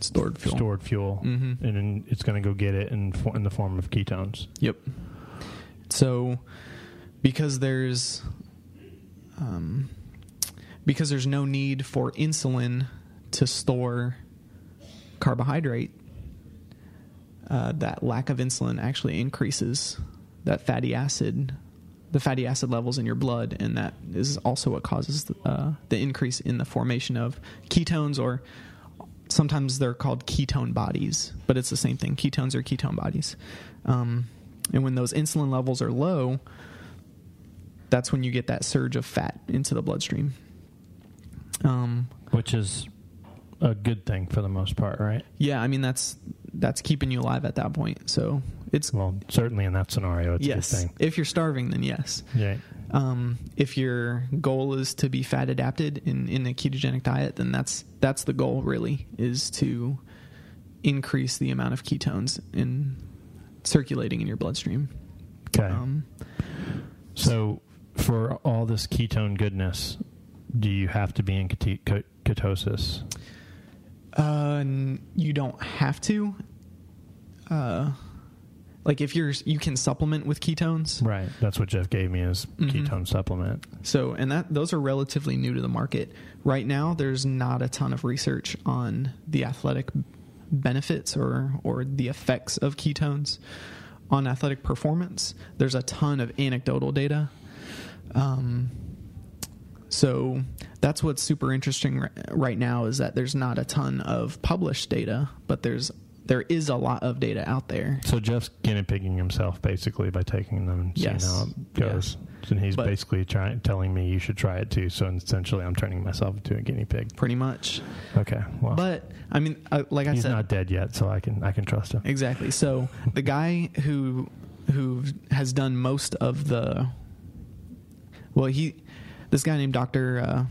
stored fuel. stored fuel, Mhm. and then it's going to go get it in in the form of ketones. Yep. So, because there's, um, because there's no need for insulin to store carbohydrate, uh, that lack of insulin actually increases that fatty acid, the fatty acid levels in your blood, and that is also what causes the, uh, the increase in the formation of ketones or. Sometimes they're called ketone bodies, but it's the same thing. Ketones are ketone bodies. Um, and when those insulin levels are low, that's when you get that surge of fat into the bloodstream. Um, which is a good thing for the most part, right? yeah, I mean that's that's keeping you alive at that point. So it's Well, certainly in that scenario, it's yes. a good thing. If you're starving, then yes. Yeah. Um, if your goal is to be fat adapted in, in a ketogenic diet, then that's that's the goal really is to increase the amount of ketones in circulating in your bloodstream. Okay. Um, so, for all this ketone goodness, do you have to be in ketosis? Uh, you don't have to. Uh, like if you're, you can supplement with ketones. Right. That's what Jeff gave me as Mhm. ketone supplement. So, and that those are relatively new to the market right now. There's not a ton of research on the athletic benefits or or the effects of ketones on athletic performance. There's a ton of anecdotal data. Um, so that's what's super interesting right now is that there's not a ton of published data, but there's there is a lot of data out there. So Jeff's guinea pigging himself basically by taking them and seeing how it goes. And he's But- basically trying telling me you should try it too. So essentially, I'm turning myself into a guinea pig. Pretty much, Okay. Well, but I mean, uh, like I he's said, he's not dead yet, so I can I can trust him. Exactly. So the guy who who has done most of the well, he this guy named Doctor uh,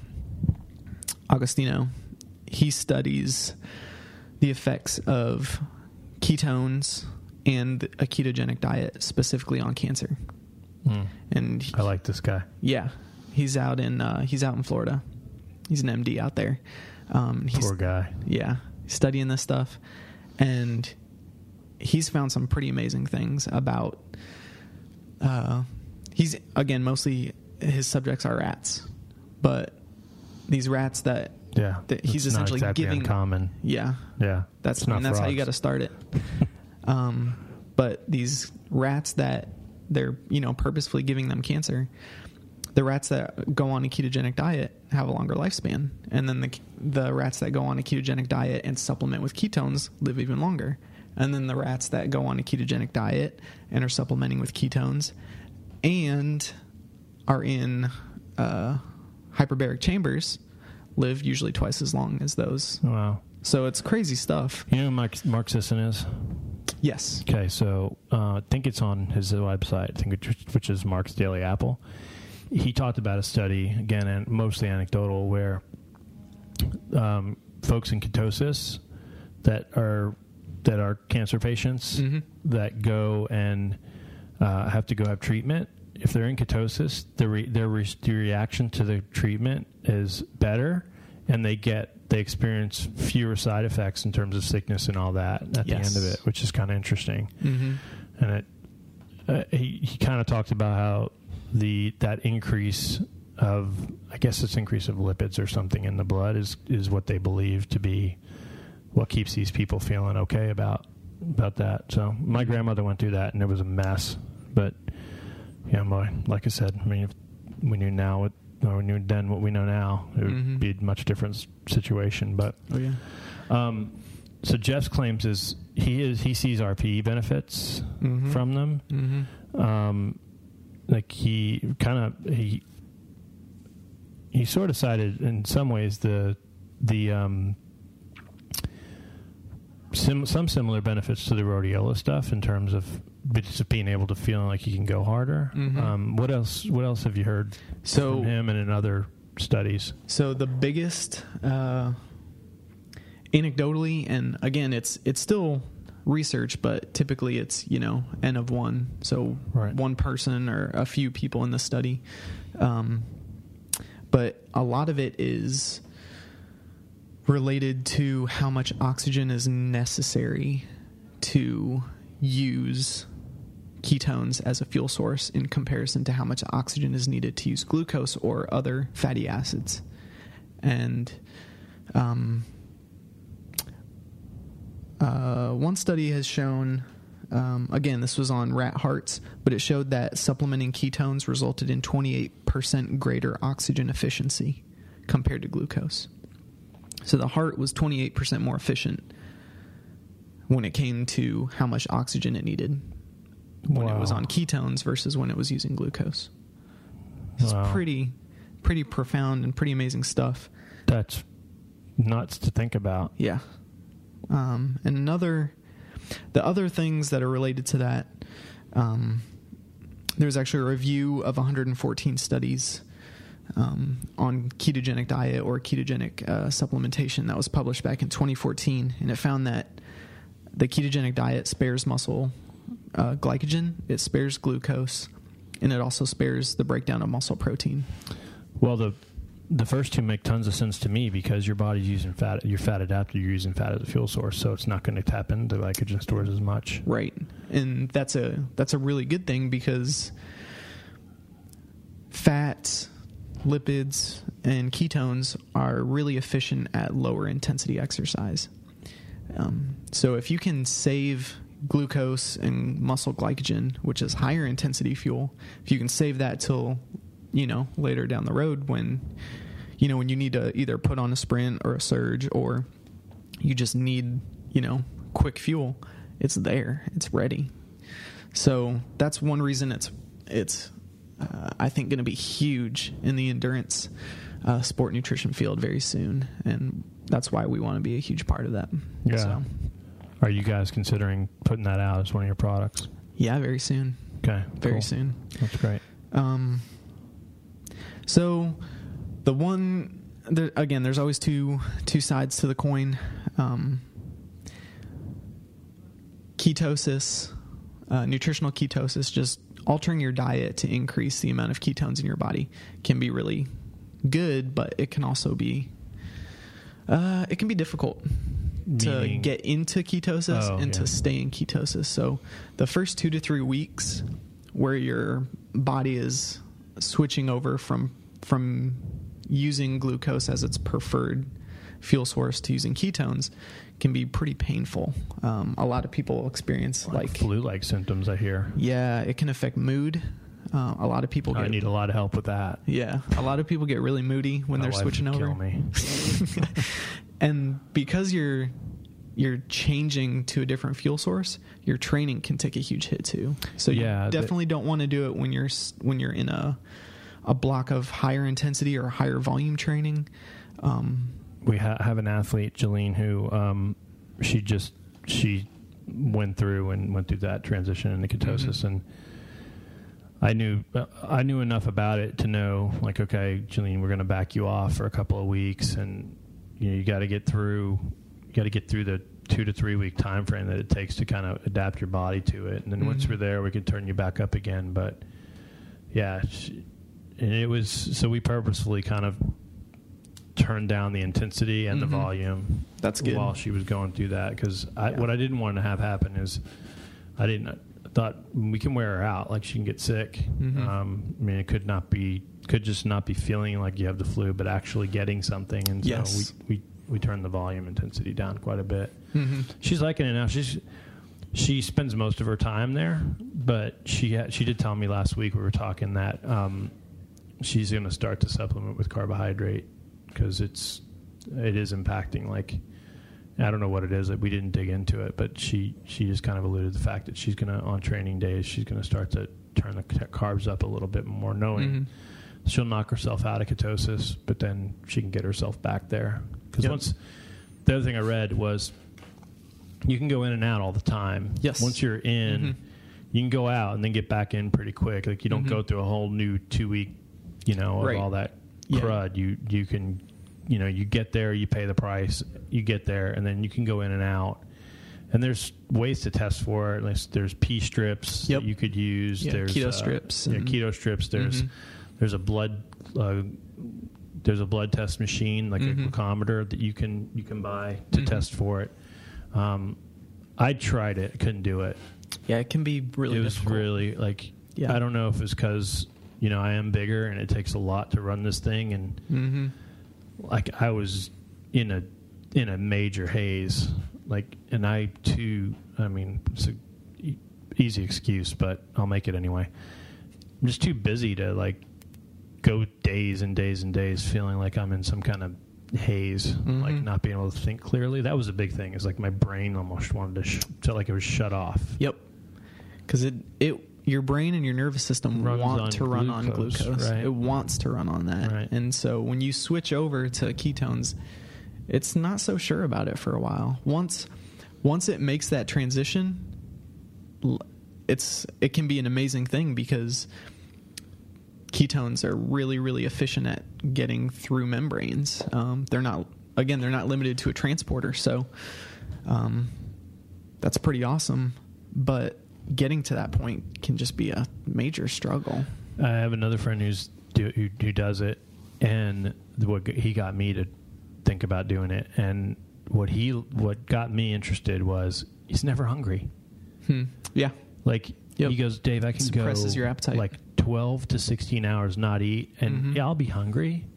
Agostino, he studies the effects of ketones and a ketogenic diet specifically on cancer. Mm. And he- I like this guy. yeah, he's out in uh, he's out in Florida. He's an MD out there. Um, he's, Poor guy. yeah, studying this stuff, and he's found some pretty amazing things about. Uh, he's again mostly his subjects are rats, but these rats that Yeah. that he's essentially exactly giving uncommon. yeah Yeah. that's not and that's how you got to start it. um, but these rats that they're you know purposefully giving them cancer, the rats that go on a ketogenic diet have a longer lifespan, and then the the rats that go on a ketogenic diet and supplement with ketones live even longer, and then the rats that go on a ketogenic diet and are supplementing with ketones, and are in uh, hyperbaric chambers live usually twice as long as those. Wow. So it's crazy stuff. You know who Mark, Mark Sisson is? Yes. Okay, so uh, I think it's on his website, I think which, which is Mark's Daily Apple. He talked about a study again, and mostly anecdotal, where um, folks in ketosis that are that are cancer patients Mhm. that go and uh, have to go have treatment. If they're in ketosis, the re- their re- the reaction to the treatment is better, and they get they experience fewer side effects in terms of sickness and all that at Yes. the end of it, which is kind of interesting. Mm-hmm. And it uh, he he kind of talked about how the that increase of I guess it's increase of lipids or something in the blood is is what they believe to be what keeps these people feeling okay about about that. So my grandmother went through that and it was a mess. But yeah, my like I said, I mean, if we knew now what or we knew then what we know now, it would Mhm. be a much different situation. But Oh yeah. um, so Jeff's claims is he is he sees RPE benefits Mhm. from them. Mm-hmm. Um, like he kind of he he sort of cited in some ways the the um, sim, some similar benefits to the rhodiola stuff in terms of just being able to feel like you can go harder. Mhm. Um, what else? What else have you heard So from him and in other studies? So the biggest, uh, anecdotally, and again, it's it's still research, but typically it's you know n of one, so Right. one person or a few people in the study. Um, but a lot of it is related to how much oxygen is necessary to use ketones as a fuel source in comparison to how much oxygen is needed to use glucose or other fatty acids. And um, uh, one study has shown, um, again, this was on rat hearts, but it showed that supplementing ketones resulted in 28% greater oxygen efficiency compared to glucose. So the heart was 28% more efficient when it came to how much oxygen it needed when it was on ketones versus when it was using glucose. It's Wow. pretty pretty profound and pretty amazing stuff. That's nuts to think about. Yeah. Um, and another, the other things that are related to that, um, there's actually a review of 114 studies um, on ketogenic diet or ketogenic uh, supplementation that was published back in 2014, and it found that the ketogenic diet spares muscle uh, glycogen, it spares glucose, and it also spares the breakdown of muscle protein. Well, the the first two make tons of sense to me because your body's using fat. Your fat adapter, you're using fat as a fuel source, so it's not going to tap into glycogen stores as much. Right. And that's a that's a really good thing because fats, lipids, and ketones are really efficient at lower intensity exercise. Um, so if you can save glucose and muscle glycogen, which is higher intensity fuel, if you can save that till you know later down the road when you know when you need to either put on a sprint or a surge or you just need you know quick fuel it's there. It's ready. So that's one reason it's it's uh, i think going to be huge in the endurance uh, sport nutrition field very soon. And that's why we want to be a huge part of that. Yeah. so, Are you guys considering putting that out as one of your products? yeah very soon Okay, very cool. soon That's great. Um, so the one there, again, there's always two two sides to the coin. Um, ketosis, uh, nutritional ketosis, just altering your diet to increase the amount of ketones in your body can be really good, but it can also be uh, it can be difficult to Meaning- get into ketosis Oh, and yeah. to stay in ketosis. So the first two to three weeks where your body is switching over from from using glucose as its preferred fuel source to using ketones can be pretty painful. Um, a lot of people experience like flu-like symptoms. I hear. yeah, it can affect mood. Uh, a lot of people get I need a lot of help with that. yeah, a lot of people get really moody when My they're wife switching would over. Kill me. and because you're you're changing to a different fuel source, your training can take a huge hit too. So Yeah, you definitely don't want to do it when you're when you're in a a block of higher intensity or higher volume training. Um, we ha- have an athlete, Jeline, who um, she just she went through and went through that transition into ketosis, Mhm. and I knew I knew enough about it to know, like, okay, Jeline, we're going to back you off for a couple of weeks, and you know, you got to get through, you got to get through the two to three week time frame that it takes to kind of adapt your body to it, and then once Mhm. we're there, we can turn you back up again. But yeah, and it was so we purposefully kind of turned down the intensity and Mhm. the volume That's good. while she was going through that because Yeah. what I didn't want to have happen is I didn't I thought we can wear her out like she can get sick. Mhm. Um, I mean it could not be could just not be feeling like you have the flu but actually getting something and so Yes. we, we we turned the volume intensity down quite a bit. mhm. She's liking it now. She's she spends most of her time there, but she had, she did tell me last week we were talking that um, she's going to start to supplement with carbohydrate because it's it is impacting like I don't know what it is like we didn't dig into it, but she she just kind of alluded to the fact that she's going to on training days she's going to start to turn the carbs up a little bit more, knowing Mhm. She'll knock herself out of ketosis, but then she can get herself back there. Because Yep. once the other thing I read was you can go in and out all the time. Yes. Once you're in, Mhm. you can go out and then get back in pretty quick. Like you don't Mhm. go through a whole new two week, you know, of Right. all that Yeah. crud. You you can, you know, you get there, you pay the price, you get there, and then you can go in and out. And there's ways to test for it. There's, there's P strips Yep. that you could use. Yeah, there's keto uh, strips Yeah, keto strips. There's Mhm. There's a blood uh, there's a blood test machine like Mhm. a glucometer that you can you can buy to Mhm. test for it. Um, I tried it, couldn't do it. Yeah, it can be really it was difficult. really like Yeah. I don't know if it's because you know I am bigger and it takes a lot to run this thing, and hmm like I was in a in a major haze, like, and I too. I mean, it's a e- easy excuse, but I'll make it anyway. I'm just too busy to like go days and days and days feeling like I'm in some kind of haze, like Mhm. not being able to think clearly. That was a big thing. Is like my brain almost wanted to sh- like it was shut off. Yep. Because it it your brain and your nervous system Runs want to run on glucose, right. It wants to run on that. Right. And so when you switch over to ketones, it's not so sure about it for a while. Once once it makes that transition, l- it's it can be an amazing thing because ketones are really really efficient at getting through membranes. Um, they're not again they're not limited to a transporter, so um, that's pretty awesome. But getting to that point can just be a major struggle. I have another friend who's do, who, who does it, and what he got me to think about doing it, and what he what got me interested was he's never hungry. Hmm. Yeah. Like Yep. he goes, Dave, I can Suppresses go your appetite. like twelve to sixteen hours not eat, and Mhm. yeah, I'll be hungry,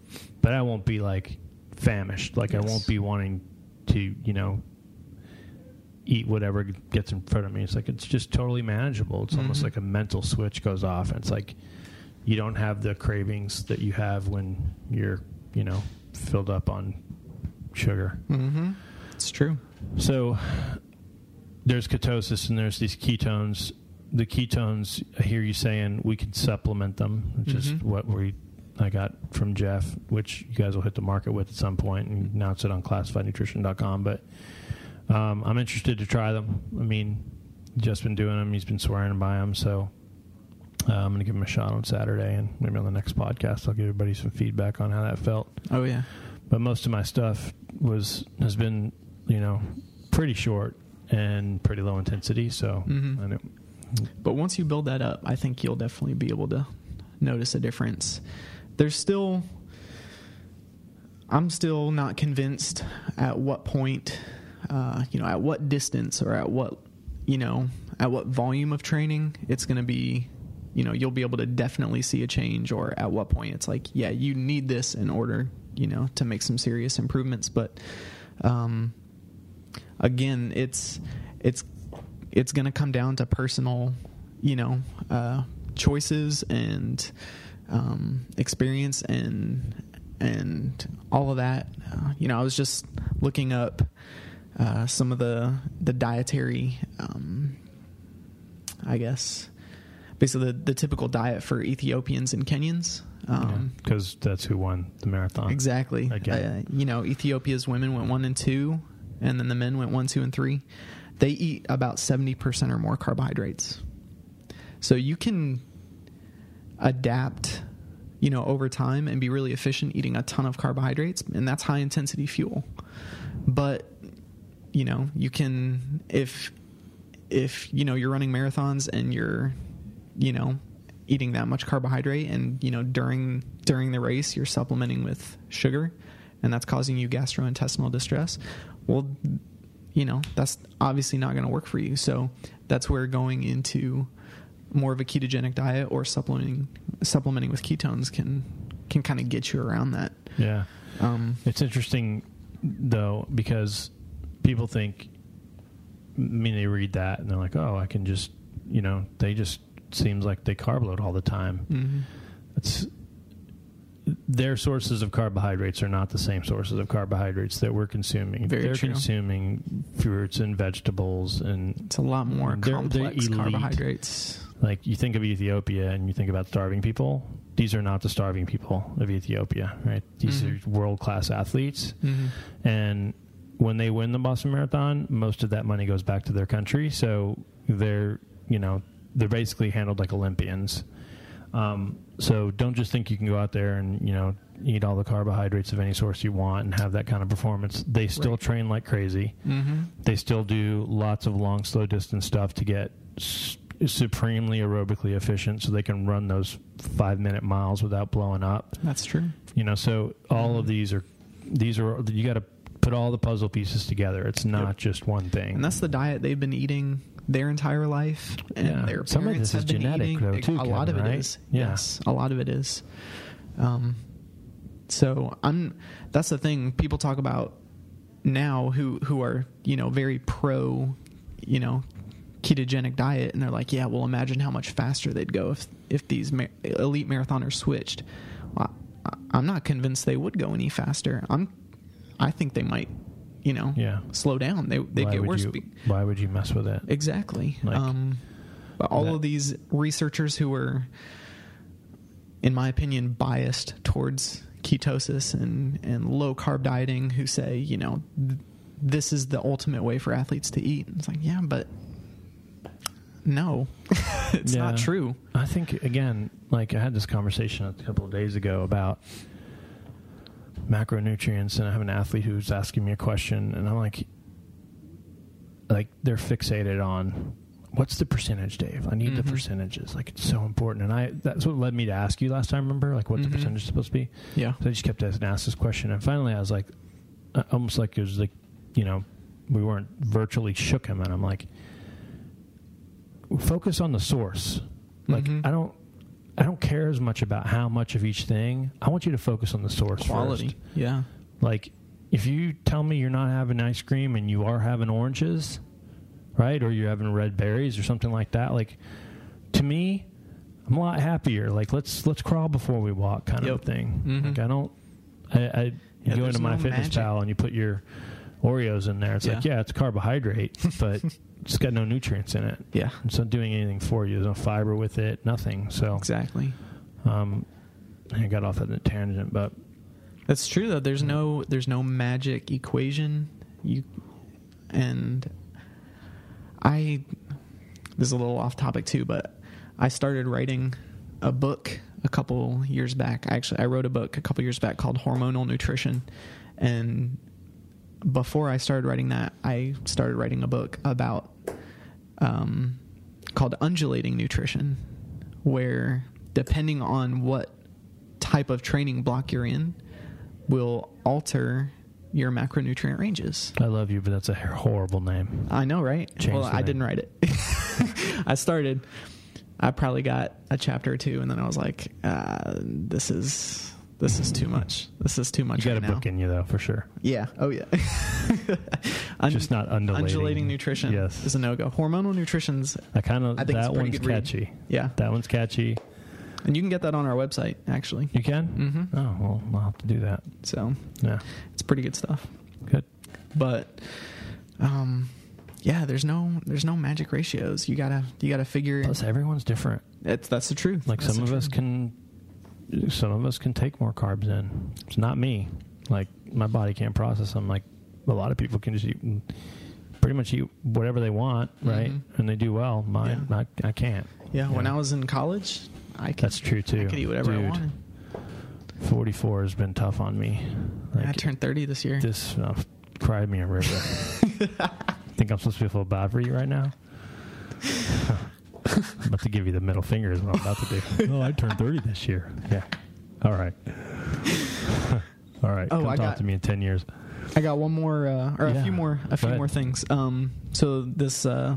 but I won't be like famished. Like I won't be wanting to, you know, eat whatever gets in front of me. It's like it's just totally manageable. It's almost Mhm. like a mental switch goes off, and it's like you don't have the cravings that you have when you're, you know, filled up on sugar. Mm-hmm. It's true. So there's ketosis and there's these ketones. The ketones, I hear you saying we could supplement them, which is Mhm. what we I got from Jeff, which you guys will hit the market with at some point and announce it on classifiednutrition.com. But um, I'm interested to try them. I mean, Jeff's been doing them. He's been swearing by them. So uh, I'm going to give him a shot on Saturday, and maybe on the next podcast, I'll give everybody some feedback on how that felt Oh yeah. but most of my stuff was has been you know pretty short and pretty low intensity so Mhm. But once you build that up, I think you'll definitely be able to notice a difference. There's still, I'm still not convinced at what point, uh, you know, at what distance or at what, you know, at what volume of training it's going to be, you know, you'll be able to definitely see a change or at what point it's like, yeah, you need this in order, you know, to make some serious improvements. But, um, again, it's, it's, it's going to come down to personal, you know, uh, choices and um, experience and and all of that. Uh, you know, I was just looking up uh, some of the the dietary, um, I guess, basically the, the typical diet for Ethiopians and Kenyans. Um, because that's who won the marathon Exactly. Again. Uh, you know, Ethiopia's women went one and two, and then the men went one, two, and three. They eat about 70% or more carbohydrates. So you can adapt, you know, over time and be really efficient eating a ton of carbohydrates, and that's high intensity fuel. But, you know, you can, if, if, you know, you're running marathons and you're, you know, eating that much carbohydrate and you know during during the race you're supplementing with sugar and that's causing you gastrointestinal distress well you know that's obviously not going to work for you. So that's where going into more of a ketogenic diet or supplementing supplementing with ketones can can kind of get you around that. Yeah. Um it's interesting though because people think I mean they read that and they're like oh I can just you know they just seems like they carb load all the time. Mhm. it's their sources of carbohydrates are not the same sources of carbohydrates that we're consuming. Very they're true. consuming fruits and vegetables and it's a lot more They're- they're complex elite. carbohydrates like you think of Ethiopia and you think about starving people. These are not the starving people of Ethiopia, right? These Mhm. are world class athletes, Mhm. and when they win the Boston Marathon, most of that money goes back to their country. So they're you know they're basically handled like Olympians. Um, so don't just think you can go out there and you know eat all the carbohydrates of any source you want and have that kind of performance. They still Right. train like crazy. Mhm. They still do lots of long, slow distance stuff to get s- supremely aerobically efficient, so they can run those five minute miles without blowing up. That's true. You know, so all of these are these are you got to put all the puzzle pieces together. It's not Yep. just one thing. And that's the diet they've been eating their entire life, and Yeah. their Some of parents this is been genetic, eating. though, too, a lot Kevin, of it right? is. Yeah. Yes, a lot of it is. Um, so I'm. That's the thing people talk about now, who who are you know very pro, you know, ketogenic diet, and they're like, yeah, well, imagine how much faster they'd go if if these ma- elite marathoners switched. Well, I, I'm not convinced they would go any faster. I'm. I think they might, you know, Yeah. slow down. They they get worse. You, why would you mess with it? Exactly. Like, um, all that- of these researchers who are, in my opinion, biased towards ketosis and, and low carb dieting, who say, you know, th- this is the ultimate way for athletes to eat. It's like, yeah, but no, it's not true. I think again, like I had this conversation a couple of days ago about macronutrients, and I have an athlete who's asking me a question, and I'm like, like they're fixated on what's the percentage, Dave? I need the Mhm. percentages. Like it's so important, and I that's what led me to ask you last time. Remember, like what Mhm. the percentage is supposed to be? Yeah. So I just kept asking ask this question, and finally I was like, uh, almost like it was like, you know, we weren't virtually shook him, and I'm like, focus on the source. Like Mhm. I don't, I don't care as much about how much of each thing. I want you to focus on the source Quality. first. Yeah. Like if you tell me you're not having ice cream and you are having oranges, right, or you're having red berries or something like that, like to me, I'm a lot happier. Like let's let's crawl before we walk, kind of Yep. a thing. Mhm. Like I don't, I, I you Yeah, go into my no fitness magic. pal and you put your Oreos in there. It's like Yeah. yeah, it's carbohydrate, but it's got no nutrients in it. Yeah. It's not doing anything for you. There's no fiber with it. Nothing. So Exactly. um, I got off at a tangent, but That's true though. There's no there's no magic equation. You and I this is a little off topic too, but I started writing a book a couple years back. Actually, I wrote a book a couple years back called Hormonal Nutrition, and before I started writing that, I started writing a book about um, called Undulating Nutrition, where depending on what type of training block you're in, will alter your macronutrient ranges. I love you, but that's a horrible name. I know, right? Change well, I name. didn't write it. I started. I probably got a chapter or two, and then I was like, uh, "This is this is too much. This is too much." You got right a now. book in you though, for sure. Yeah. Oh yeah. Un- Just not undulating. undulating nutrition. Yes. is a no go. Hormonal nutrition's I kind of I think that one's good read. catchy. yeah, That one's catchy. and you can get that on our website actually. You can? Mm-hmm. Oh well, I'll have to do that. So Yeah, it's pretty good stuff. good. but um yeah there's no there's no magic ratios you gotta you gotta figure Plus, everyone's different. it's that's the truth Like That's some of us can, some of us can take more carbs in. It's not me. Like my body can't process them. Like a lot of people can just eat, pretty much eat whatever they want, right? Mhm. And they do well. Mine, I, I can't. yeah when i was in college i could That's true too. i could eat whatever i wanted 44 has been tough on me. Like, i turned 30 this year This uh, cried me a river. Think I'm supposed to feel bad for you right now? I'm about to give you the middle finger is what I'm about to do. no, I turned 30 this year. Yeah. All right. All right. Oh, Come I talk got- to me in 10 years. i got one more uh, or a Yeah, few more a few go more things um so this uh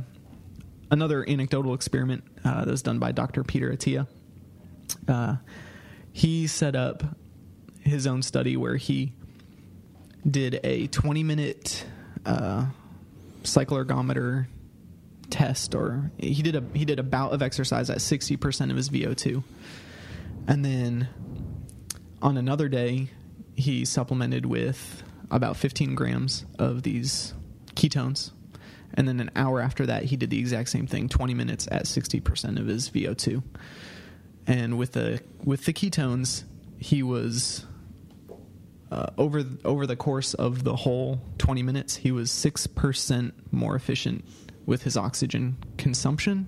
another anecdotal experiment uh, that was done by dr peter attia uh he set up his own study where he did a 20 minute uh, cycloergometer test or he did a he did a bout of exercise at 60% of his VO2 and then on another day he supplemented with about 15 grams of these ketones And then an hour after that, he did the exact same thing, 20 minutes at 60% of his VO2. And with the with the ketones, he was uh, over over the course of the whole 20 minutes, he was six percent more efficient with his oxygen consumption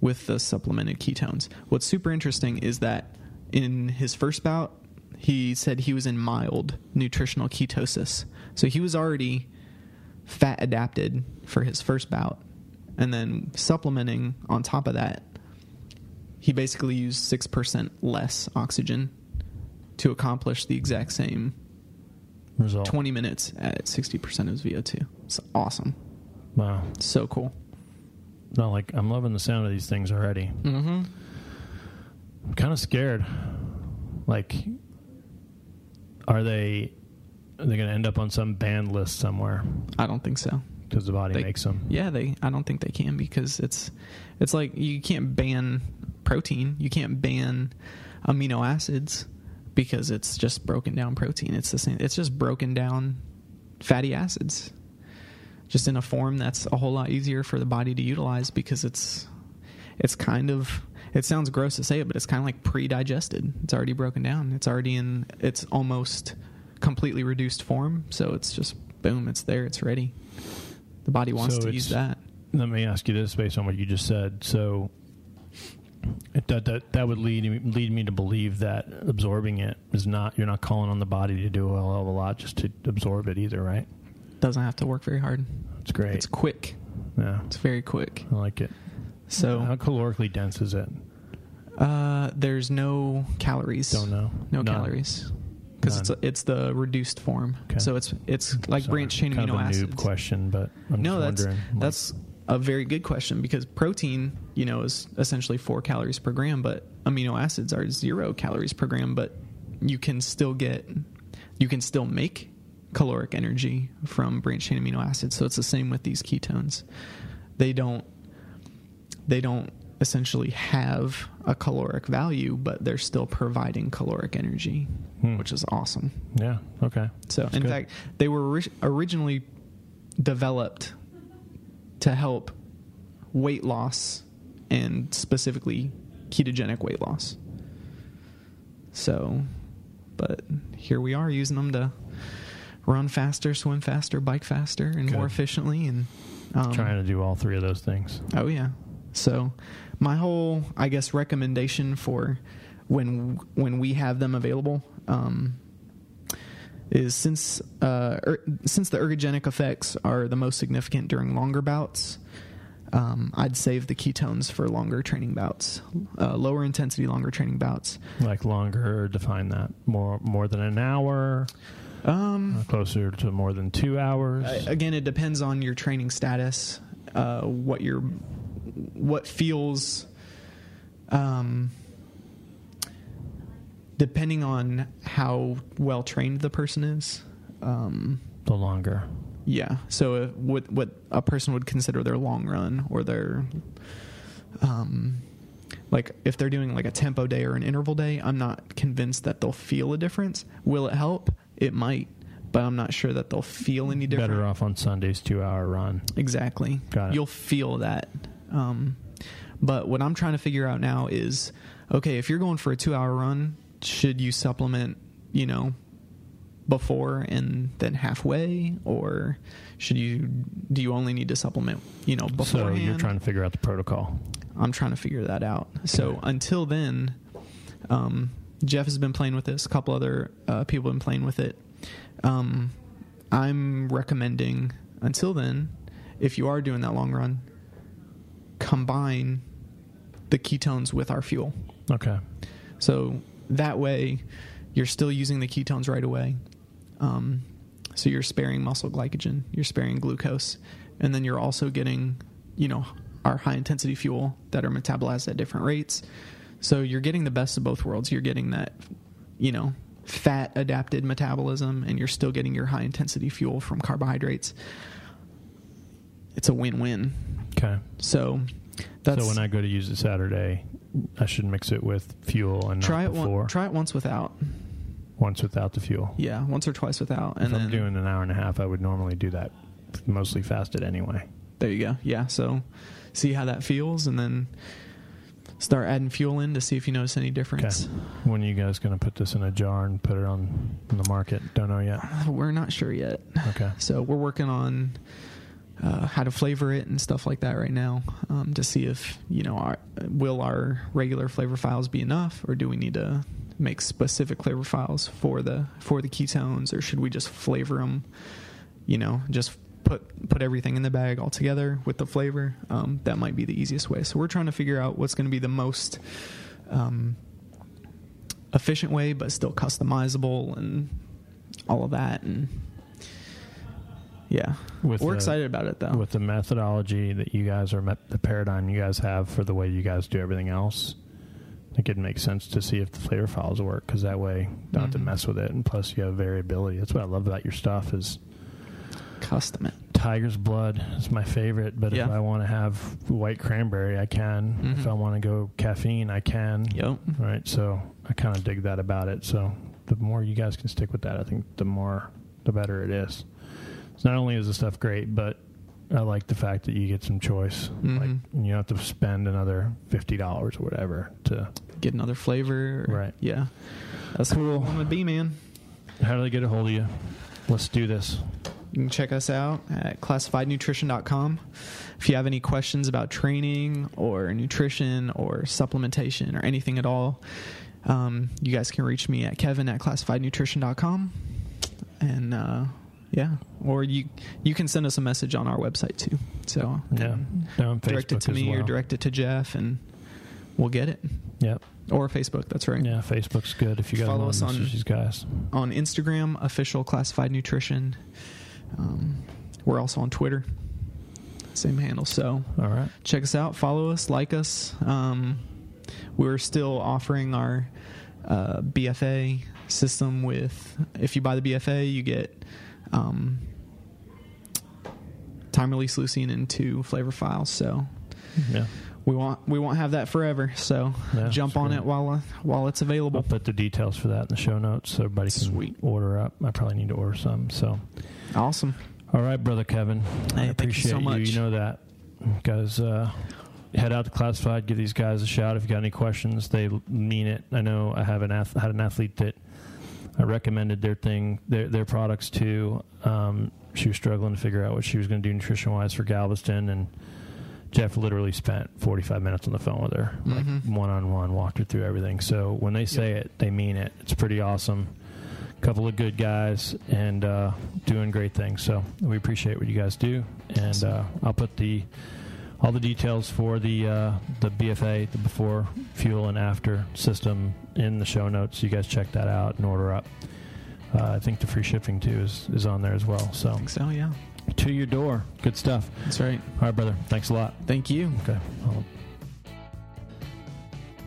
with the supplemented ketones. What's super interesting is that in his first bout, he said he was in mild nutritional ketosis. So he was already fat adapted for his first bout. And then supplementing on top of that, he basically used 6% less oxygen to accomplish the exact same Result. 20 minutes at 60% of his VO2. It's awesome. Wow. So cool. No, like I'm loving the sound of these things already. Mm-hmm. I'm kind of scared. Like, are they? Are they going to end up on some banned list somewhere I don't think so. because the body They- makes them? Yeah, they. I don't think they can because it's, it's like you can't ban protein. You can't ban amino acids because it's just broken down protein. It's the same. It's just broken down fatty acids, just in a form that's a whole lot easier for the body to utilize because it's, it's kind of. It sounds gross to say it, but it's kind of like pre-digested. It's already broken down. It's already in. It's almost completely reduced form. So it's just boom. It's there. It's ready. The body wants So to use that. Let me ask you this, based on what you just said. So, that that that would lead me, lead me to believe that absorbing it is not. You're not calling on the body to do a hell of a lot just to absorb it either, right? Doesn't have to work very hard. It's great. It's quick. yeah, It's very quick. I like it. So how calorically dense is it? uh, there's no calories. Don't know. No None. calories. Because it's a, it's the reduced form. Okay. So it's it's like Sorry, branched chain kind amino of a acids. noob question, but I'm no, just that's wondering. like- that's a very good question because protein, you know, is essentially four calories per gram, but amino acids are zero calories per gram. But you can still get, you can still make caloric energy from branched chain amino acids. So it's the same with these ketones. They don't, they don't essentially have a caloric value, but they're still providing caloric energy, Hmm. which is awesome. yeah. Okay. So, That's in good. fact, they were ori- originally developed to help weight loss and specifically ketogenic weight loss. So, but here we are using them to run faster, swim faster, bike faster, and more efficiently. And um, Trying to do all three of those things. Oh yeah. So my whole I guess recommendation for when when we have them available um, is since uh, er, since the ergogenic effects are the most significant during longer bouts. Um, I'd save the ketones for longer training bouts, uh, lower intensity, longer training bouts. Like longer, define that more more than an hour, Um, uh, closer to more than two hours. Again, it depends on your training status, uh, what your what feels. Um, depending on how well trained the person is. Um, the longer. yeah. So if, what what a person would consider their long run or their um like if they're doing like a tempo day or an interval day, I'm not convinced that they'll feel a difference. Will it help? It might, but I'm not sure that they'll feel any different. Better off on Sunday's two hour run. Exactly. Got it. You'll feel that. Um, but what I'm trying to figure out now is okay, if you're going for a two hour run, should you supplement, you know, before and then halfway? Or should you, do you only need to supplement, you know, So you're trying to figure out the protocol. I'm trying to figure that out. So until then, um, Jeff has been playing with this. A couple other uh, people have been playing with it. Um, I'm recommending until then, if you are doing that long run, combine the ketones with our fuel. Okay. So that way, you're still using the ketones right away. Um, so you're sparing muscle glycogen, you're sparing glucose, and then you're also getting, you know, our high intensity fuel that are metabolized at different rates. So you're getting the best of both worlds. You're getting that, you know, fat adapted metabolism, and you're still getting your high intensity fuel from carbohydrates. It's a win win. Okay. So that's so when I go to use it Saturday, I should mix it with fuel and try it before. one, try it once without. once without the fuel. Yeah, once or twice without, and if then I'm doing an hour and a half, I would normally do that mostly fasted anyway. There you go. Yeah. So see how that feels, and then start adding fuel in to see if you notice any difference. When are you guys going to put this in a jar and put it on, on the market? Don't know yet. We're not sure yet. Okay. So we're working on uh, how to flavor it and stuff like that right now um, to see if you know our, will our regular flavor files be enough, or do we need to make specific flavor files for the for the ketones, or should we just flavor them? You know, just put put everything in the bag all together with the flavor. Um, that might be the easiest way. So we're trying to figure out what's going to be the most um, efficient way, but still customizable and all of that. And yeah, With we're the- excited about it though. With the methodology that you guys are, met, the paradigm you guys have for the way you guys do everything else, I think it makes sense to see if the flavor files work because that way don't have to mess with it. And plus, you have variability. That's what I love about your stuff is Custom it. tiger's blood is my favorite. But if I want to have white cranberry, I can. If Mhm. I want to go caffeine, I can. Yep. Right. So I kind of dig that about it. So the more you guys can stick with that, I think the more, the better it is. So not only is the stuff great, but I like the fact that you get some choice. Like Mhm. you don't have to spend another fifty dollars or whatever to. Get another flavor. or- Right. Yeah. That's Cool. cool. I'm a B man. How do they get a hold of you? Let's do this. You can check us out at classifiednutrition.com. If you have any questions about training or nutrition or supplementation or anything at all, um, you guys can reach me at kevin at classifiednutrition.com. And uh, yeah, or you you can send us a message on our website too. So Yeah. They're on direct it to me or well. direct it to Jeff, and we'll get it. Yep. Or Facebook. That's right. Yeah. Facebook's good if you guys Follow us on- these guys. on Instagram, official classified nutrition. Um, we're also on Twitter, same handle. So All right. check us out, follow us, like us. Um, we're still offering our uh, BFA system with if you buy the BFA, you get um, time release leucine and two flavor files. So Yeah. we want we won't have that forever. So Yeah, jump on great. it while uh, while it's available. I'll put the details for that in the show notes so everybody can Sweet. order up. I probably need to order some. So. Awesome. All right, brother Kevin. I Hey, thank you appreciate so much. You know that, guys. Uh, head out to Classified. Give these guys a shout if you got any questions. They mean it. I know. I have an ath- had an athlete that I recommended their thing, their their products to. Um, she was struggling to figure out what she was going to do nutrition wise for Galveston, and Jeff literally spent 45 minutes on the phone with her, like Mhm. one on one, walked her through everything. So when they say it, they mean it. It's pretty awesome couple of good guys and uh, doing great things. So we appreciate what you guys do, and uh, I'll put the all the details for the uh, the BFA, the before, fuel, and after system in the show notes. You guys check that out and order up. Uh, I think the free shipping too is, is on there as well. So I think so. Yeah, to your door, good stuff. that's right. All right, brother. Thanks a lot. Thank you. Okay. I'll-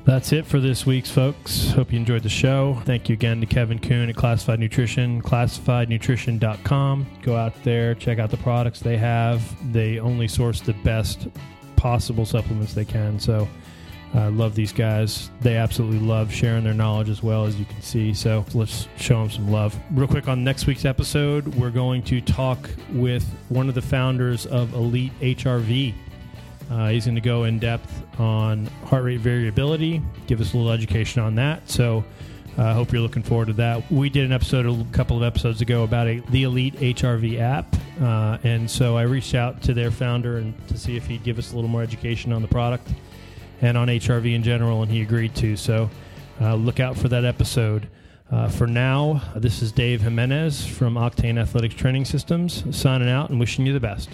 That's it for this week's folks. Hope you enjoyed the show. Thank you again to Kevin Kuhn at Classified Nutrition, classifiednutrition.com. Go out there, check out the products they have. They only source the best possible supplements they can. So I love these guys. They absolutely love sharing their knowledge as well, as you can see. So let's show them some love. Real quick on next week's episode, we're going to talk with one of the founders of Elite HRV. Uh, he's going to go in depth on heart rate variability, give us a little education on that. So I uh, hope you're looking forward to that. We did an episode a couple of episodes ago about a, the Elite HRV app. Uh, and so I reached out to their founder and to see if he'd give us a little more education on the product and on HRV in general, and he agreed to. So uh, look out for that episode. Uh, for now, this is Dave Jimenez from Octane Athletics Training Systems signing out and wishing you the best.